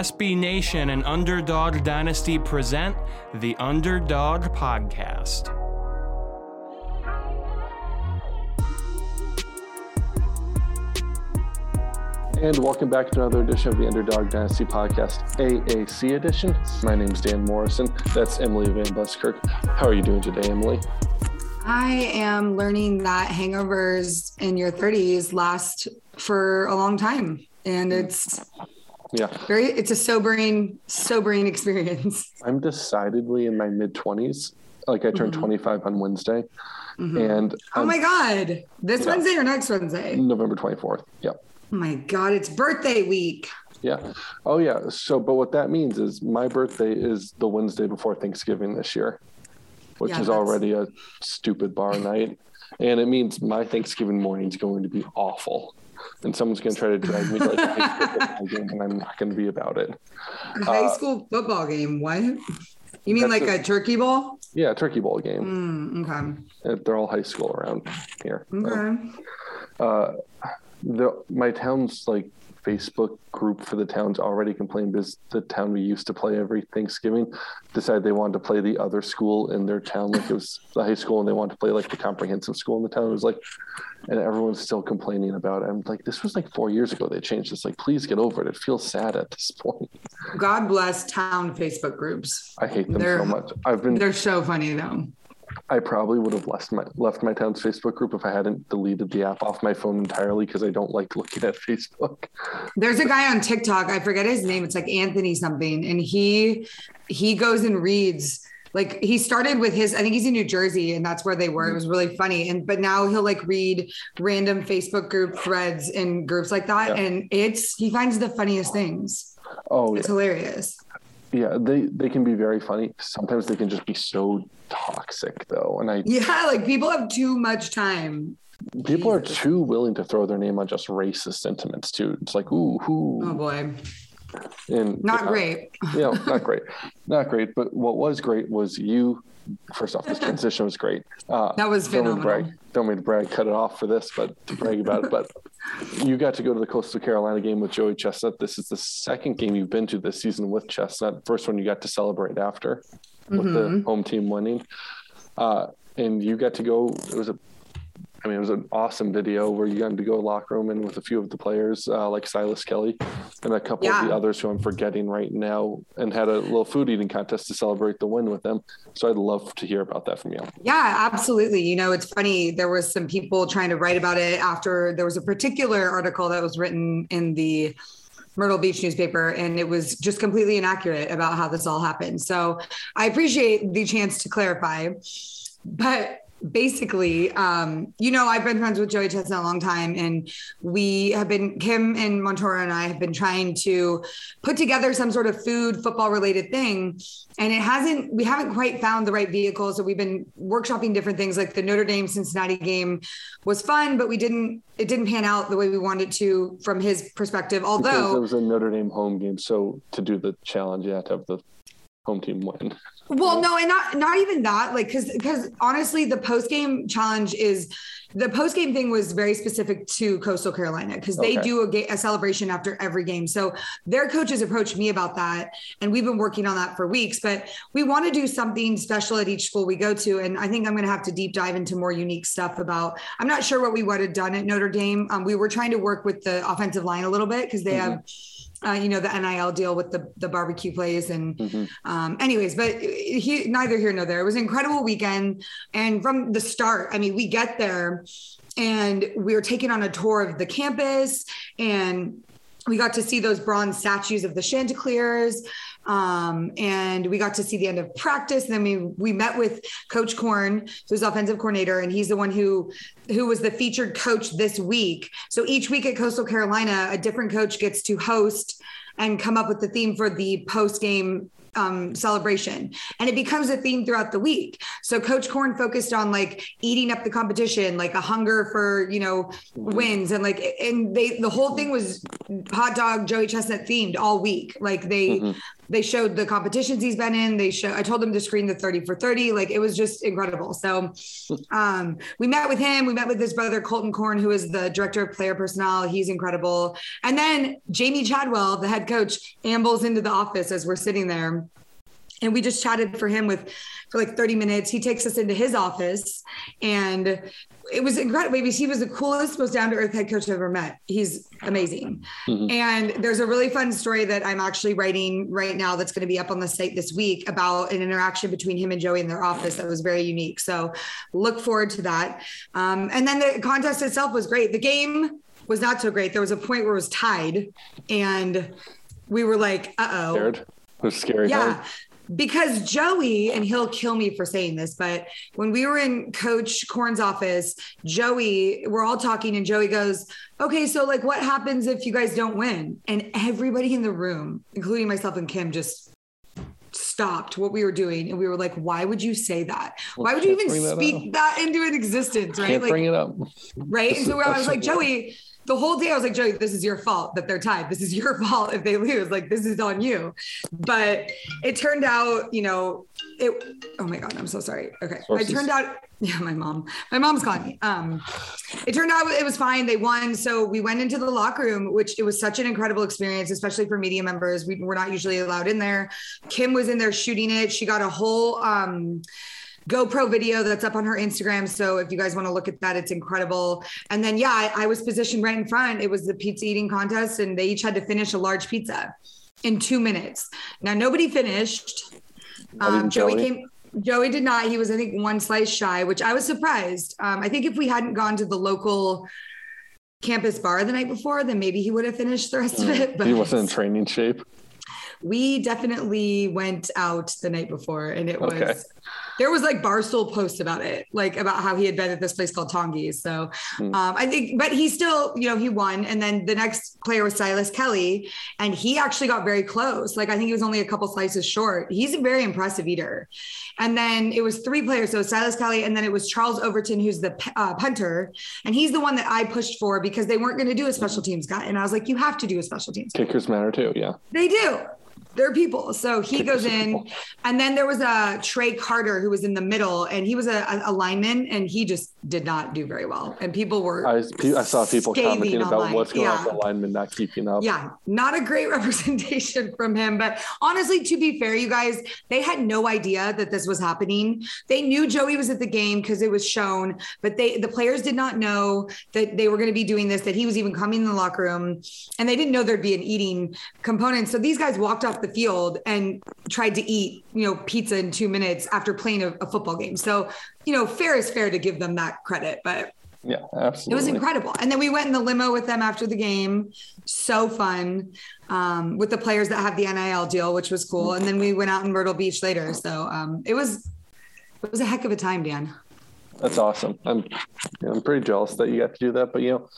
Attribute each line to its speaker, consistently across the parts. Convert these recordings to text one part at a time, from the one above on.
Speaker 1: SB Nation and Underdog Dynasty present the Underdog Podcast.
Speaker 2: And welcome back to another edition of the Underdog Dynasty Podcast, AAC edition. My name is Dan Morrison. That's Emily Van Buskirk. How are you doing today, Emily?
Speaker 3: I am learning that hangovers in your 30s last for a long time. And it's
Speaker 2: Yeah,
Speaker 3: very it's a sobering, sobering experience.
Speaker 2: I'm decidedly in my mid 20s. Like I turned mm-hmm. 25 on Wednesday, mm-hmm. and
Speaker 3: Oh
Speaker 2: I'm
Speaker 3: my God. This
Speaker 2: Yeah.
Speaker 3: Wednesday or next Wednesday?
Speaker 2: November 24th. Yep.
Speaker 3: Oh my God, it's birthday week.
Speaker 2: Yeah. Oh, yeah. So, but what that means is my birthday is the Wednesday before Thanksgiving this year, which
Speaker 3: Yeah,
Speaker 2: is
Speaker 3: that's-
Speaker 2: already a stupid bar night. And it means my Thanksgiving morning is going to be awful. And someone's going to try to drag me to like a high school football game, and I'm not going to be about it.
Speaker 3: A high school football game. What? You mean
Speaker 2: Uh,
Speaker 3: like
Speaker 2: a-
Speaker 3: a turkey ball?
Speaker 2: Yeah, turkey bowl game.
Speaker 3: Mm, okay.
Speaker 2: Uh, They're all high school around here.
Speaker 3: Okay.
Speaker 2: Uh, the my town's like Facebook group for the town's already complained because the town we used to play every Thanksgiving decided they wanted to play the other school in their town, like it was the high school, and they wanted to play like the comprehensive school in the town. It was like, and everyone's still complaining about it. I'm like, this was like four years ago they changed this. Like, please get over it. It feels sad at this point.
Speaker 3: God bless town Facebook groups.
Speaker 2: I hate them
Speaker 3: They're-
Speaker 2: so much. I've been
Speaker 3: They're so funny though.
Speaker 2: I probably would have left my left my town's Facebook group if I hadn't deleted the app off my phone entirely because I don't like looking at Facebook.
Speaker 3: There's a guy on TikTok, I forget his name. It's like Anthony something, and he he goes and reads. Like he started with his, I think he's in New Jersey, and that's where they were. It was really funny, and but now he'll like read random Facebook group threads and groups like that,
Speaker 2: Yeah.
Speaker 3: and it's he finds the funniest things.
Speaker 2: Oh
Speaker 3: It's
Speaker 2: yeah,
Speaker 3: hilarious.
Speaker 2: Yeah. They they can be very funny. Sometimes they can just be so toxic though, and I
Speaker 3: Yeah, like people have too much time.
Speaker 2: people are too willing to throw their name on just racist sentiments too. It's like ooh
Speaker 3: Oh boy,
Speaker 2: and
Speaker 3: not
Speaker 2: yeah,
Speaker 3: great.
Speaker 2: yeah not great, not great. But what was great was you. First off, this transition was great. Uh,
Speaker 3: That was
Speaker 2: don't mean to brag. Don't mean to brag. Cut it off for this, but to brag about it. But you got to go to the Coastal Carolina game with Joey Chestnut. This is the second game you've been to this season with Chestnut. First one you got to celebrate after with
Speaker 3: Mm-hmm.
Speaker 2: the home team winning. Uh, and you got to go. It was a, I mean, it was an awesome video where you got to go locker room in with a few of the players, uh, like Silas Kelly and a couple of the others who I'm forgetting right now, and had a little food eating contest to celebrate the win with them. So I'd love to hear about that from you.
Speaker 3: Yeah, absolutely. You know, it's funny. There was some people trying to write about it after there was a particular article that was written in the Myrtle Beach newspaper, and it was just completely inaccurate about how this all happened. So I appreciate the chance to clarify. But basically, um, you know, I've been friends with Joey Chestnut a long time, and we have been, Kim and Montoro and I have been trying to put together some sort of food football related thing. And it hasn't, we haven't quite found the right vehicle. So we've been workshopping different things like the Notre Dame Cincinnati game was fun, but we didn't, it didn't pan out the way we wanted to from his perspective.
Speaker 2: Because it was a Notre Dame home game, so to do the challenge, you have to have the home team win.
Speaker 3: Well, no, and not not even that. Like, because because honestly, the post game challenge is the post game thing was very specific to Coastal Carolina because they
Speaker 2: Okay.
Speaker 3: do a, ga- a celebration after every game. So their coaches approached me about that, and we've been working on that for weeks. But we want to do something special at each school we go to, and I think I'm going to have to deep dive into more unique stuff about. I'm not sure what we would have done at Notre Dame. Um, we were trying to work with the offensive line a little bit because they have. Uh, you know the NIL deal with the the barbecue plays and
Speaker 2: Mhm.
Speaker 3: um, anyways, but he, neither here nor there. It was an incredible weekend. And from the start, I mean, we get there and we were taken on a tour of the campus and we got to see those bronze statues of the Chanticleers. Um, and we got to see the end of practice. And then we we met with Coach Korn, who's offensive coordinator, and he's the one who who was the featured coach this week. So each week at Coastal Carolina, a different coach gets to host and come up with the theme for the post game um, celebration. And it becomes a theme throughout the week. So coach korn focused on like eating up the competition like a hunger for you know wins. And like and they the whole thing was hot dog joey chestnut themed all week. Like they mm-hmm. they showed the competitions he's been in. They show i told them to screen the 30 for 30 like it was just incredible. So um we met with him. We met with his brother colton korn who is the director of player personnel. He's incredible. And then jamey chadwell the head coach ambles into the office as we're sitting there and we just chatted for him with for like 30 minutes. He takes us into his office and it was incredible. He was the coolest most down-to-earth head coach i've ever met. He's amazing. Mm-hmm. and there's a really fun story that i'm actually writing right now that's going to be up on the site this week about an interaction between him and joey in their office that was very unique. So look forward to that. Um, and then the contest itself was great. The game was not so great. There was a point where it was tied and we were like uh-oh.
Speaker 2: Scared. It was scary.
Speaker 3: Yeah because Joey, and he'll kill me for saying this, but when we were in Coach Korn's office, Joey, we're all talking, and Joey goes, Okay, so like what happens if you guys don't win? And everybody in the room, including myself and Kim, just stopped what we were doing and we were like why would you say that? Why would you even speak that, that, into an existence right?
Speaker 2: Can't
Speaker 3: like
Speaker 2: bring it up.
Speaker 3: right? And so i was like joey the whole day I was like, Joey, this is your fault that they're tied. This is your fault if they lose. Like, this is on you. But it turned out, you know, it, oh my God, I'm so sorry. Okay. Sources. It turned out, yeah, my mom, my mom's calling me. Um, it turned out it was fine. They won. So we went into the locker room, which it was such an incredible experience, especially for media members. We were not usually allowed in there. Kim was in there shooting it. She got a whole, um, GoPro video that's up on her Instagram. So if you guys want to look at that, it's incredible. And then, yeah, I, I was positioned right in front. It was the pizza eating contest, and they each had to finish a large pizza in two minutes. Now, nobody finished. Um, Joey came. Joey did not. He was, I think, one slice shy, which I was surprised. Um, I think if we hadn't gone to the local campus bar the night before, then maybe he would have finished the rest of it.
Speaker 2: But he wasn't in training shape.
Speaker 3: We definitely went out the night before, and it okay. was there was like barstool posts about it, like about how he had been at this place called Tongi's. So mm. um, I think, but he still, you know, he won. And then the next player was Silas Kelly, and he actually got very close. Like I think he was only a couple slices short. He's a very impressive eater. And then it was three players. So Silas Kelly, and then it was Charles Ouverson, who's the uh, punter. And he's the one that I pushed for because they weren't going to do a special teams guy. And I was like, you have to do a special teams.
Speaker 2: Kickers matter too. Yeah.
Speaker 3: They do they're people. So he goes in, and then there was a Trey Carter who was in the middle, and he was a, a lineman, and he just did not do very well. And people were
Speaker 2: I, I saw people commenting about online. what's going yeah. on with the lineman not keeping up.
Speaker 3: Yeah, not a great representation from him. But honestly, to be fair, you guys, they had no idea that this was happening. They knew Joey was at the game because it was shown, but they the players did not know that they were going to be doing this, that he was even coming in the locker room, and they didn't know there'd be an eating component. So these guys walked off the field and tried to eat, you know, pizza in two minutes after playing a, a football game. So, you know, fair is fair to give them that credit, but
Speaker 2: yeah, absolutely.
Speaker 3: It was incredible. And then we went in the limo with them after the game. So fun um, with the players that have the NIL deal, which was cool. And then we went out in Myrtle Beach later. So um, it was it was a heck of a time, Dan.
Speaker 2: That's awesome. I'm I'm pretty jealous that you got to do that, but you know,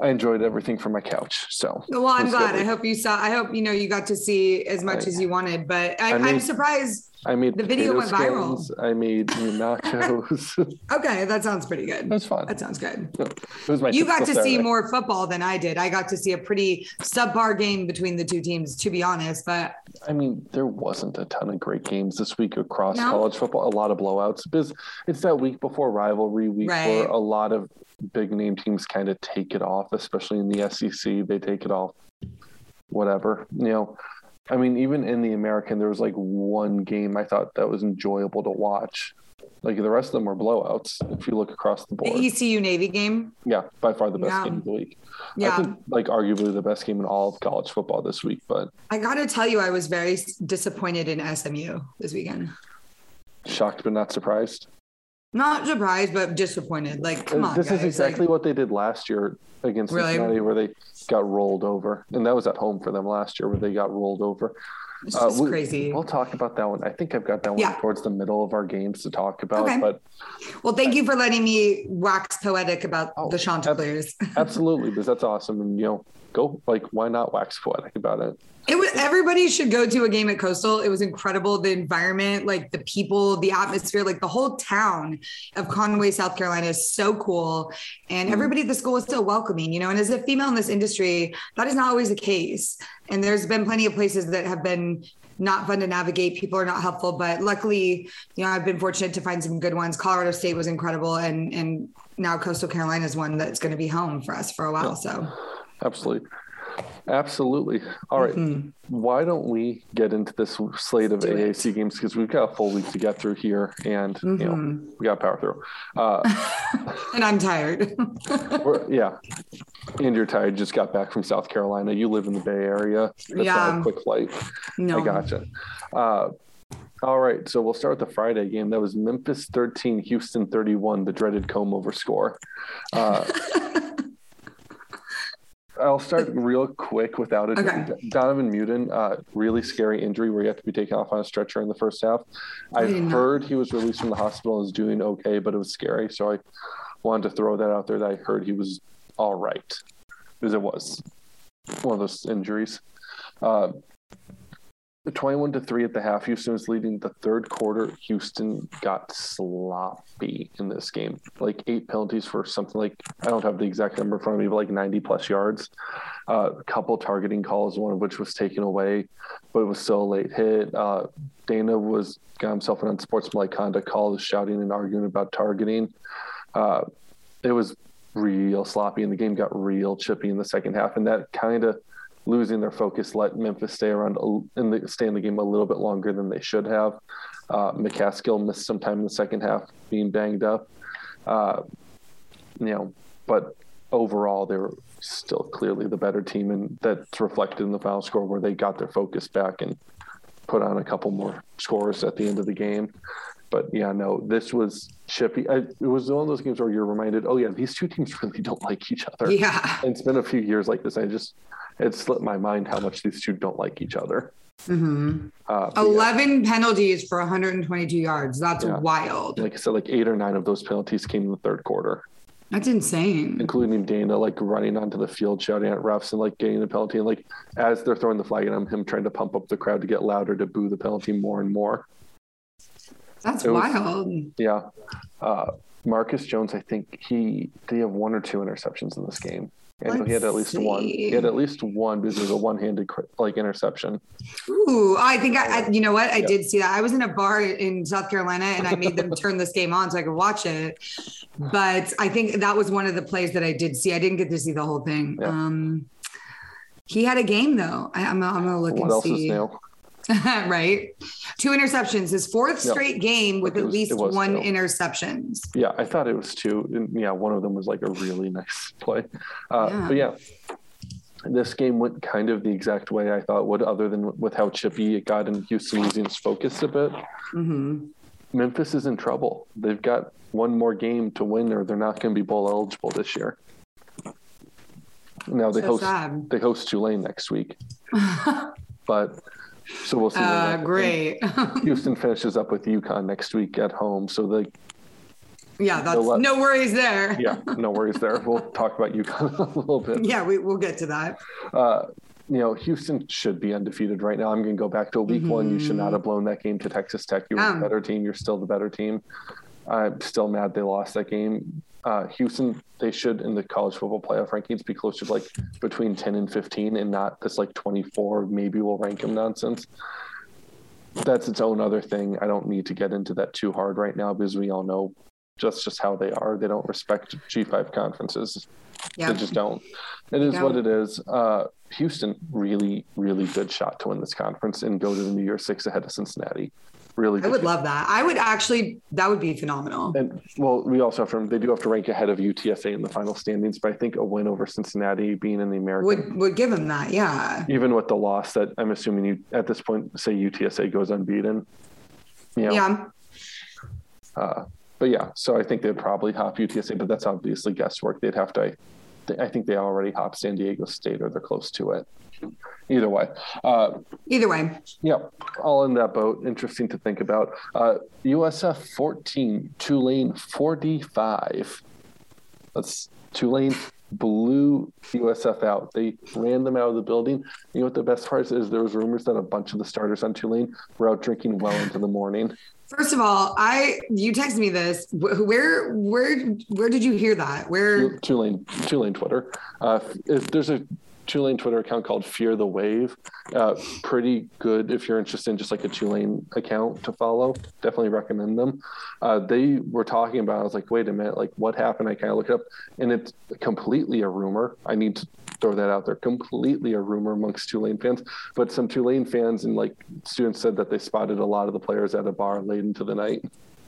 Speaker 2: I enjoyed everything from my couch. So
Speaker 3: well, I'm glad. I hope you saw. I hope you know you got to see as much I, as you wanted. But I, am surprised.
Speaker 2: I made
Speaker 3: the video went viral.
Speaker 2: I made nachos.
Speaker 3: okay, that sounds pretty good.
Speaker 2: That's fun.
Speaker 3: That sounds good.
Speaker 2: It was my
Speaker 3: you got to Saturday. see more football than I did. I got to see a pretty subpar game between the two teams, to be honest. But
Speaker 2: I mean, there wasn't a ton of great games this week across no? college football. A lot of blowouts because it's that week before rivalry week right. where a lot of big name teams kind of take it off, especially in the SEC. They take it off, whatever. You know, I mean, even in the American, there was like one game I thought that was enjoyable to watch. Like the rest of them were blowouts. If you look across the board,
Speaker 3: the ECU Navy game.
Speaker 2: Yeah, by far the best yeah. game of the week.
Speaker 3: Yeah,
Speaker 2: I think like arguably the best game in all of college football this week. But
Speaker 3: I got to tell you, I was very disappointed in SMU this weekend.
Speaker 2: Shocked but not surprised.
Speaker 3: Not surprised, but disappointed. Like, come on.
Speaker 2: This
Speaker 3: guys.
Speaker 2: is exactly
Speaker 3: like,
Speaker 2: what they did last year against really? Cincinnati, where they got rolled over, and that was at home for them last year, where they got rolled over.
Speaker 3: It's uh, we, crazy.
Speaker 2: We'll talk about that one. I think I've got that one yeah. towards the middle of our games to talk about. Okay. But
Speaker 3: well, thank you for letting me wax poetic about oh, the Chanticleers.
Speaker 2: absolutely, because that's awesome. And you know, go like why not wax poetic about it?
Speaker 3: It was everybody should go to a game at Coastal. It was incredible. The environment, like the people, the atmosphere, like the whole town of Conway, South Carolina is so cool. And mm-hmm. everybody at the school is still welcoming, you know. And as a female in this industry, that is not always the case. And there's been plenty of places that have been not fun to navigate. People are not helpful, but luckily, you know, I've been fortunate to find some good ones. Colorado State was incredible, and and now Coastal Carolina is one that's going to be home for us for a while. So,
Speaker 2: absolutely. Absolutely. All right. mm-hmm. Why don't we get into this slate of AAC it. games because we've got a full week to get through here, and mm-hmm. you know mm-hmm. we got power through. Uh,
Speaker 3: and I'm tired.
Speaker 2: yeah, and you're tired. Just got back from South Carolina. You live in the Bay Area. That's yeah. a quick flight. No, I gotcha. Uh, all right, so we'll start with the Friday game. That was Memphis 13, Houston 31, the dreaded comb over score. Uh, I'll start real quick without it. Okay. Donavan Mutin, uh, really scary injury where he had to be taken off on a stretcher in the first half. I heard he was released from the hospital and is doing okay, but it was scary. So I wanted to throw that out there that I heard he was all right, because it was one of those injuries. Uh, 21 to 3 at the half. Houston was leading the third quarter. Houston got sloppy in this game. Like eight penalties for something like, I don't have the exact number in front of me, but like 90 plus yards. Uh, a couple targeting calls, one of which was taken away, but it was still a late hit. Uh, Dana was got himself an unsportsmanlike conduct call, shouting and arguing about targeting. Uh, it was real sloppy, and the game got real chippy in the second half, and that kind of losing their focus let Memphis stay around in the stay in the game a little bit longer than they should have. Uh, McCaskill missed some time in the second half, being banged up. Uh, you know, but overall they were still clearly the better team, and that's reflected in the final score where they got their focus back and put on a couple more scores at the end of the game. But yeah, no, this was chippy. I, it was one of those games where you're reminded, oh yeah, these two teams really don't like each other.
Speaker 3: Yeah,
Speaker 2: and it's been a few years like this. I just it slipped my mind how much these two don't like each other.
Speaker 3: Mm-hmm. Uh, 11 yeah. penalties for 122 yards. That's yeah. wild.
Speaker 2: Like I said, like eight or nine of those penalties came in the third quarter.
Speaker 3: That's insane.
Speaker 2: Including Dana like running onto the field, shouting at refs and like getting the penalty. And like as they're throwing the flag at him, him trying to pump up the crowd to get louder to boo the penalty more and more.
Speaker 3: That's was, wild.
Speaker 2: Yeah. Uh, Marcus Jones, I think he they have one or two interceptions in this game. And Let's he had at least see. one. He had at least one because it was a one-handed like interception.
Speaker 3: Ooh, I think I, I you know what? I did see that. I was in a bar in South Carolina and I made them turn this game on so I could watch it. But I think that was one of the plays that I did see. I didn't get to see the whole thing. Yeah. Um, he had a game though. I, am I'm gonna look what and else see. Is new? right? Two interceptions, his fourth straight game with was, at least one two. interceptions.
Speaker 2: Yeah, I thought it was two. And yeah, one of them was like a really nice play. Uh, yeah. But yeah, this game went kind of the exact way I thought would, other than with how chippy it got and Houston losing its focus a bit. Mm-hmm. Memphis is in trouble. They've got one more game to win, or they're not going to be bowl eligible this year. Now they so host sad. they host Tulane next week, but so we'll see.
Speaker 3: Uh, great.
Speaker 2: Houston finishes up with UConn next week at home. So they.
Speaker 3: Yeah, that's let, no worries there.
Speaker 2: yeah, no worries there. We'll talk about UConn a little bit.
Speaker 3: Yeah, we, we'll get to that.
Speaker 2: Uh, you know, Houston should be undefeated right now. I'm going to go back to week mm-hmm. one. You should not have blown that game to Texas Tech. You were um, the better team. You're still the better team. I'm still mad they lost that game. Uh, Houston, they should in the college football playoff rankings be closer to like between 10 and 15 and not this like 24, maybe we'll rank them nonsense. That's its own other thing. I don't need to get into that too hard right now because we all know just just how they are. They don't respect G5 conferences. Yeah. They just don't. It is what it is. Uh, Houston, really, really good shot to win this conference and go to the New Year Six ahead of Cincinnati really.
Speaker 3: I would love that. I would actually. That would be phenomenal.
Speaker 2: And well, we also have to. They do have to rank ahead of UTSA in the final standings, but I think a win over Cincinnati, being in the American,
Speaker 3: would would give them that. Yeah.
Speaker 2: Even with the loss, that I'm assuming you at this point say UTSA goes unbeaten.
Speaker 3: You know, yeah.
Speaker 2: Uh, but yeah, so I think they'd probably hop UTSA, but that's obviously guesswork. They'd have to I think they already hop San Diego State or they're close to it. Either way. Uh,
Speaker 3: Either way.
Speaker 2: yeah, all in that boat. Interesting to think about. Uh, USF 14, Tulane 45. That's Tulane blew USF out. They ran them out of the building. You know what the best part is? There was rumors that a bunch of the starters on Tulane were out drinking well into the morning.
Speaker 3: First of all, I you texted me this. Where where where did you hear that? Where
Speaker 2: Tulane Tulane Twitter. Uh, if there's a Tulane Twitter account called Fear the Wave, uh, pretty good if you're interested in just like a Tulane account to follow. Definitely recommend them. Uh, they were talking about. I was like, wait a minute, like what happened? I kind of looked it up, and it's completely a rumor. I need to throw that out there. Completely a rumor amongst Tulane fans, but some Tulane fans and like students said that they spotted a lot of the players at a bar late into the night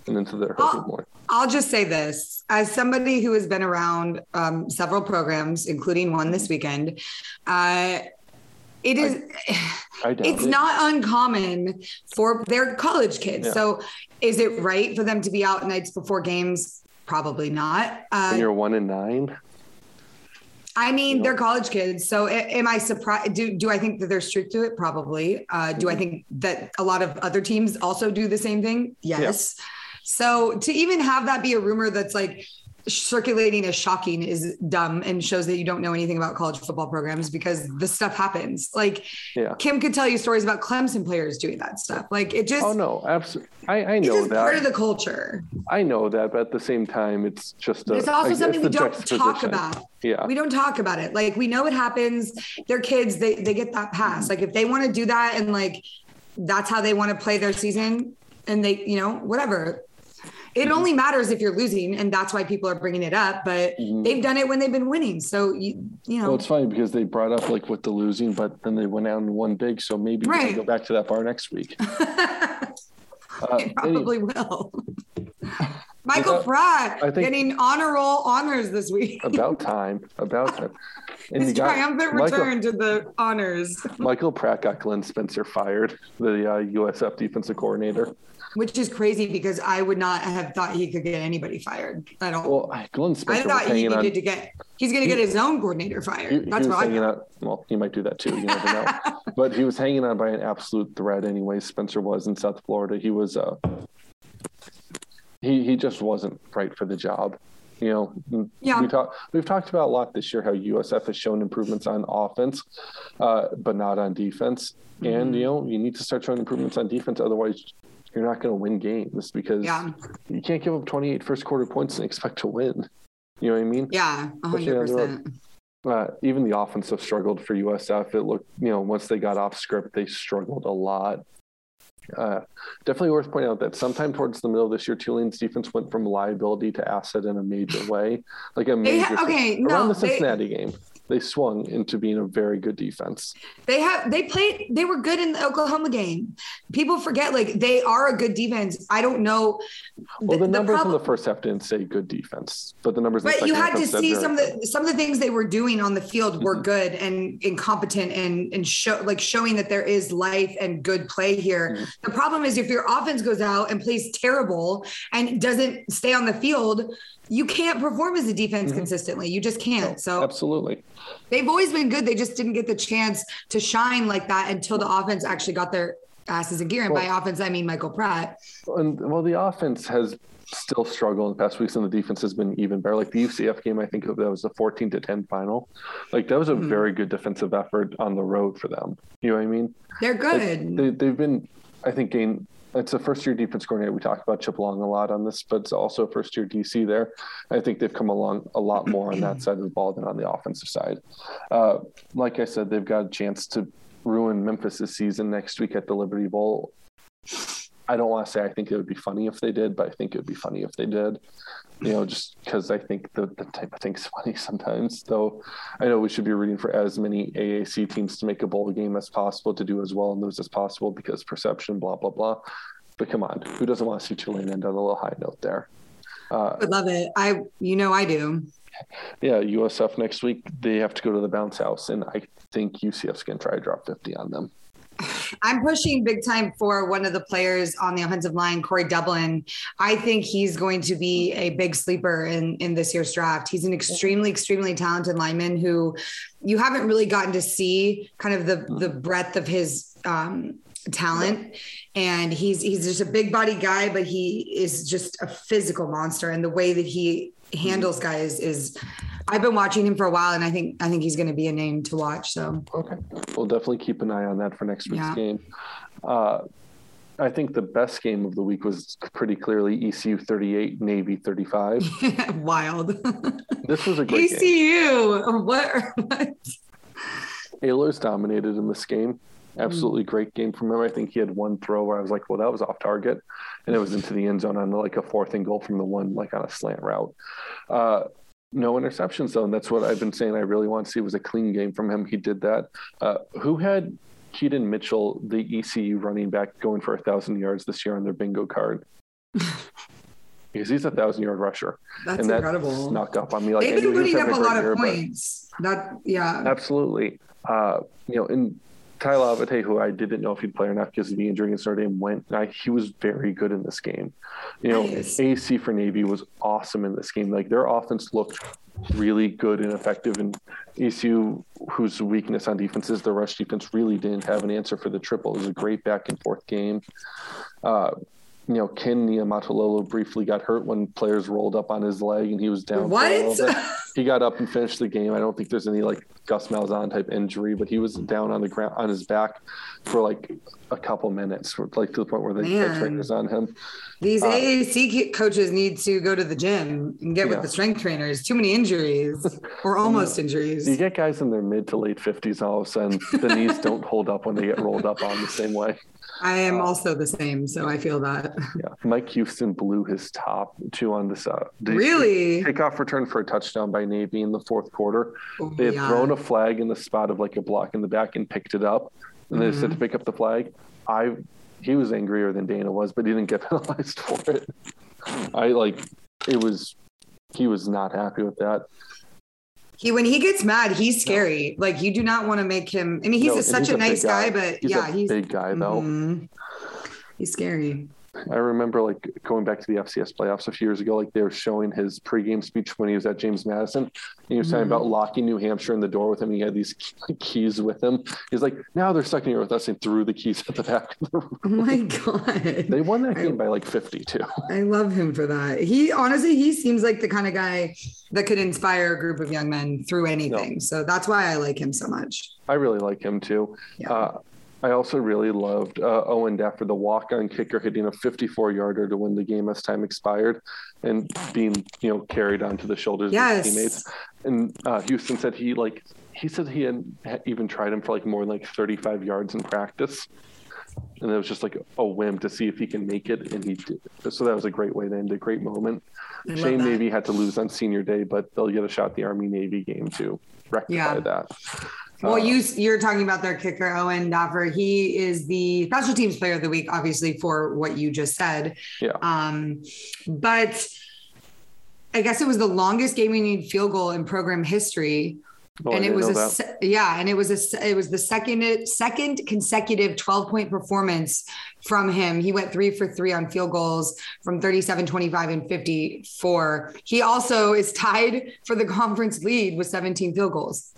Speaker 2: and into their early morning.
Speaker 3: I'll just say this as somebody who has been around um, several programs, including one this weekend. Uh, it is.
Speaker 2: I doubt
Speaker 3: it's
Speaker 2: it.
Speaker 3: not uncommon for their college kids.
Speaker 2: Yeah.
Speaker 3: So, is it right for them to be out nights before games? Probably not.
Speaker 2: When
Speaker 3: Uh,
Speaker 2: you're one and nine.
Speaker 3: I mean,
Speaker 2: Yeah.
Speaker 3: they're college kids. So, am I surprised? Do do I think that they're strict to it? Probably. Uh, do I think that a lot of other teams also do the same thing? Yes. So, to even have that be a rumor that's like circulating as shocking is dumb and shows that you don't know anything about college football programs because this stuff happens. Like
Speaker 2: Yeah.
Speaker 3: Kim could tell you stories about Clemson players doing that stuff. Like it just
Speaker 2: Oh no, absolutely. I, I
Speaker 3: it's
Speaker 2: know
Speaker 3: just part of the culture.
Speaker 2: I know that, but at the same time, it's just. A,
Speaker 3: it's also
Speaker 2: I-
Speaker 3: something we don't talk about.
Speaker 2: Yeah.
Speaker 3: We don't talk about it. Like we know it happens. They're kids. They they get that pass. Like if they want to do that and like that's how they want to play their season, and they you know whatever. It
Speaker 2: Mm-hmm.
Speaker 3: only matters if you're losing, and that's why people are bringing it up. But
Speaker 2: Mhm.
Speaker 3: they've done it when they've been winning. So you you know
Speaker 2: Well, it's funny because they brought up like with the losing, but then they went out and won big. So maybe we can go back to that bar next week. Uh,
Speaker 3: it probably will. Michael Pratt
Speaker 2: I think-
Speaker 3: getting honor roll honors this week.
Speaker 2: about time. About time. And
Speaker 3: His
Speaker 2: got
Speaker 3: triumphant
Speaker 2: Michael,
Speaker 3: return to the honors.
Speaker 2: Michael Pratt got Glenn Spencer fired, the uh, USF defensive coordinator.
Speaker 3: Which is crazy because I would not have thought he could get anybody fired. I don't.
Speaker 2: Well, Glenn
Speaker 3: I thought he needed
Speaker 2: on.
Speaker 3: to get. He's going to get his own coordinator fired.
Speaker 2: He, he
Speaker 3: That's
Speaker 2: was
Speaker 3: what I
Speaker 2: hanging
Speaker 3: thought.
Speaker 2: on. Well, he might do that too. You never know. but he was hanging on by an absolute thread, anyway. Spencer was in South Florida. He was. Uh, he he just wasn't right for the job. You know,
Speaker 3: Yeah.
Speaker 2: we talk, we've talked about a lot this year how USF has shown improvements on offense, uh, but not on defense.
Speaker 3: Mm-hmm.
Speaker 2: And you know, you need to start showing improvements on defense, otherwise, you're not going to win games because
Speaker 3: Yeah.
Speaker 2: you can't give up 28 first quarter points and expect to win. You know what I mean?
Speaker 3: Yeah,
Speaker 2: Especially on the road.
Speaker 3: 100%.
Speaker 2: uh, even the offensive struggled for USF. It looked, you know, once they got off script, they struggled a lot. Uh, definitely worth pointing out that sometime towards the middle of this year, Tulane's defense went from liability to asset in a major way, like a
Speaker 3: They
Speaker 2: major.
Speaker 3: ha- okay,
Speaker 2: around
Speaker 3: no,
Speaker 2: the
Speaker 3: they-
Speaker 2: Cincinnati game, they swung into being a very good defense.
Speaker 3: They have they played they were good in the Oklahoma game. People forget like they are a good defense. I don't know.
Speaker 2: Well, the, numbers
Speaker 3: problem-
Speaker 2: in the first half didn't say good defense, but the numbers. in the
Speaker 3: But you had to see some of the some of the things they were doing on the field were
Speaker 2: Mhm.
Speaker 3: good and incompetent and and show like showing that there is life and good play here.
Speaker 2: Mhm.
Speaker 3: The problem is if your offense goes out and plays terrible and doesn't stay on the field, you can't perform as a defense
Speaker 2: Mhm.
Speaker 3: consistently. You just can't. So
Speaker 2: Absolutely.
Speaker 3: They've always been good. They just didn't get the chance to shine like that until the offense actually got their asses in gear. And by offense, I mean Michael Pratt.
Speaker 2: And well, the offense has still struggled in the past weeks, and the defense has been even better. Like the UCF game, I think that was a 14 to 10 final. Like that was a
Speaker 3: Mhm.
Speaker 2: very good defensive effort on the road for them. You know what I mean?
Speaker 3: They're
Speaker 2: Like,
Speaker 3: good.
Speaker 2: they, they've been, I think, gain. It's a first year defense coordinator. We talked about Chip Long a lot on this, but it's also a first year DC there. I think they've come along a lot more on that side of the ball than on the offensive side. Uh, like I said, they've got a chance to ruin Memphis's season next week at the Liberty Bowl. I don't want to say I think it would be funny if they did, but I think it would be funny if they did. You know, just because I think the, the type of thing's funny sometimes. Though I know we should be rooting for as many AAC teams to make a bowl game as possible, to do as well and lose as possible because perception, blah blah blah. But come on, who doesn't want to see Tulane end on a little high note there? Uh,
Speaker 3: I love it. I, you know, I do.
Speaker 2: yeah, USF next week they have to go to the bounce house, and I think UCF's going to try to drop fifty on them.
Speaker 3: I'm pushing big time for one of the players on the offensive line, Corey Dublin. I think he's going to be a big sleeper in, in this year's draft. He's an extremely, extremely talented lineman who you haven't really gotten to see kind of the the breadth of his um, talent and he's he's just a big body guy but he is just a physical monster and the way that he handles guys is I've been watching him for a while and I think I think he's going to be a name to watch so
Speaker 2: Okay. We'll definitely keep an eye on that for next week's
Speaker 3: Yeah.
Speaker 2: game. Uh, I think the best game of the week was pretty clearly ECU 38, Navy 35.
Speaker 3: wild
Speaker 2: This was a great game.
Speaker 3: ECU what, what
Speaker 2: Ahlers dominated in this game. Absolutely great game from him. I think he had one throw where I was like, well, that was off target. And it was into the end zone on like a fourth and goal from the one, like on a slant route. Uh, no interceptions, though. And that's what I've been saying. I really want to see was a clean game from him. He did that. Uh, who had Keaton Mitchell, the ECU running back, going for a thousand yards this year on their bingo card? because he's a thousand yard rusher.
Speaker 3: that's
Speaker 2: and that
Speaker 3: incredible
Speaker 2: snuck up on me. Like
Speaker 3: they've been putting up a lot of
Speaker 2: year,
Speaker 3: points that yeah
Speaker 2: Absolutely. Uh, you know, and Tai Lavatai, who I didn't know if he'd play or not because of the injury against Notre Dame, went. I, he was very good in this game. You know,
Speaker 3: Nice.
Speaker 2: AC for Navy was awesome in this game. Like their offense looked really good and effective, and ECU, whose weakness on defense is the rush defense, really didn't have an answer for the triple. It was a great back and forth game. Uh, you know, Ken Niumatalolo briefly got hurt when players rolled up on his leg and he was down. for a little
Speaker 3: what
Speaker 2: he got up and finished the game. I don't think there's any like Gus Malzahn type injury, but he was down on the ground on his back for like a couple minutes, like to the point where they had trainers on him.
Speaker 3: These
Speaker 2: Uh,
Speaker 3: AAC coaches need to go to the gym and get
Speaker 2: Yeah.
Speaker 3: with the strength trainers. Too many injuries or almost injuries.
Speaker 2: You get guys in their mid to late fifties, all of a sudden the knees don't hold up when they get rolled up on the same way.
Speaker 3: I am
Speaker 2: uh,
Speaker 3: also the same, so I feel that.
Speaker 2: Yeah, Mike Houston blew his top two on this. Uh,
Speaker 3: Really?
Speaker 2: Kickoff return for a touchdown by Navy in the fourth quarter.
Speaker 3: Oh,
Speaker 2: They had
Speaker 3: yeah.
Speaker 2: thrown a flag in the spot of like a block in the back and picked it up, and they said to
Speaker 3: Mm-hmm.
Speaker 2: pick up the flag. I he was angrier than Dana was, but he didn't get penalized for it. I like it was he was not happy with that.
Speaker 3: He when he gets mad, he's scary. Like you do not want to make him. I mean, he's
Speaker 2: No,
Speaker 3: a, such
Speaker 2: he's
Speaker 3: a
Speaker 2: big
Speaker 3: nice guy, but
Speaker 2: he's
Speaker 3: yeah,
Speaker 2: a
Speaker 3: he's
Speaker 2: big guy though.
Speaker 3: Mhm. He's scary.
Speaker 2: I remember like going back to the FCS playoffs a few years ago, like they were showing his pregame speech when he was at James Madison. And he was talking
Speaker 3: Mhm.
Speaker 2: about locking New Hampshire in the door with him. He had these keys with him. He's like, now they're stuck in here with us and threw the keys at the back of the room.
Speaker 3: Oh my god.
Speaker 2: They won that game by like 52.
Speaker 3: I love him for that. He honestly, he seems like the kind of guy that could inspire a group of young men through anything. So that's why I like him so much.
Speaker 2: I really like him too.
Speaker 3: Yeah.
Speaker 2: Uh, I also really loved uh, Owen Daffer, the walk-on kicker, hitting a 54-yarder to win the game as time expired, and being you know carried onto the shoulders
Speaker 3: Yes.
Speaker 2: of his teammates. And uh, Houston said he like he said he had had even tried him for like more than like 35 yards in practice, and it was just like a whim to see if he can make it, and he did. So that was a great way to end a great moment.
Speaker 3: I
Speaker 2: Shane. Navy had to lose on senior day, but they'll get a shot at the Army Navy game to rectify
Speaker 3: Yeah.
Speaker 2: that.
Speaker 3: Well,
Speaker 2: Uh,
Speaker 3: you you're talking about their kicker Owen Daffer. He is the special teams player of the week, obviously for what you just said.
Speaker 2: Yeah.
Speaker 3: Um, but I guess it was the longest game-winning field goal in program history,
Speaker 2: oh,
Speaker 3: and it was a se- yeah, and it was a it was the second second consecutive 12 point performance from him. He went three for three on field goals from 37, 25, and 54. He also is tied for the conference lead with 17 field goals.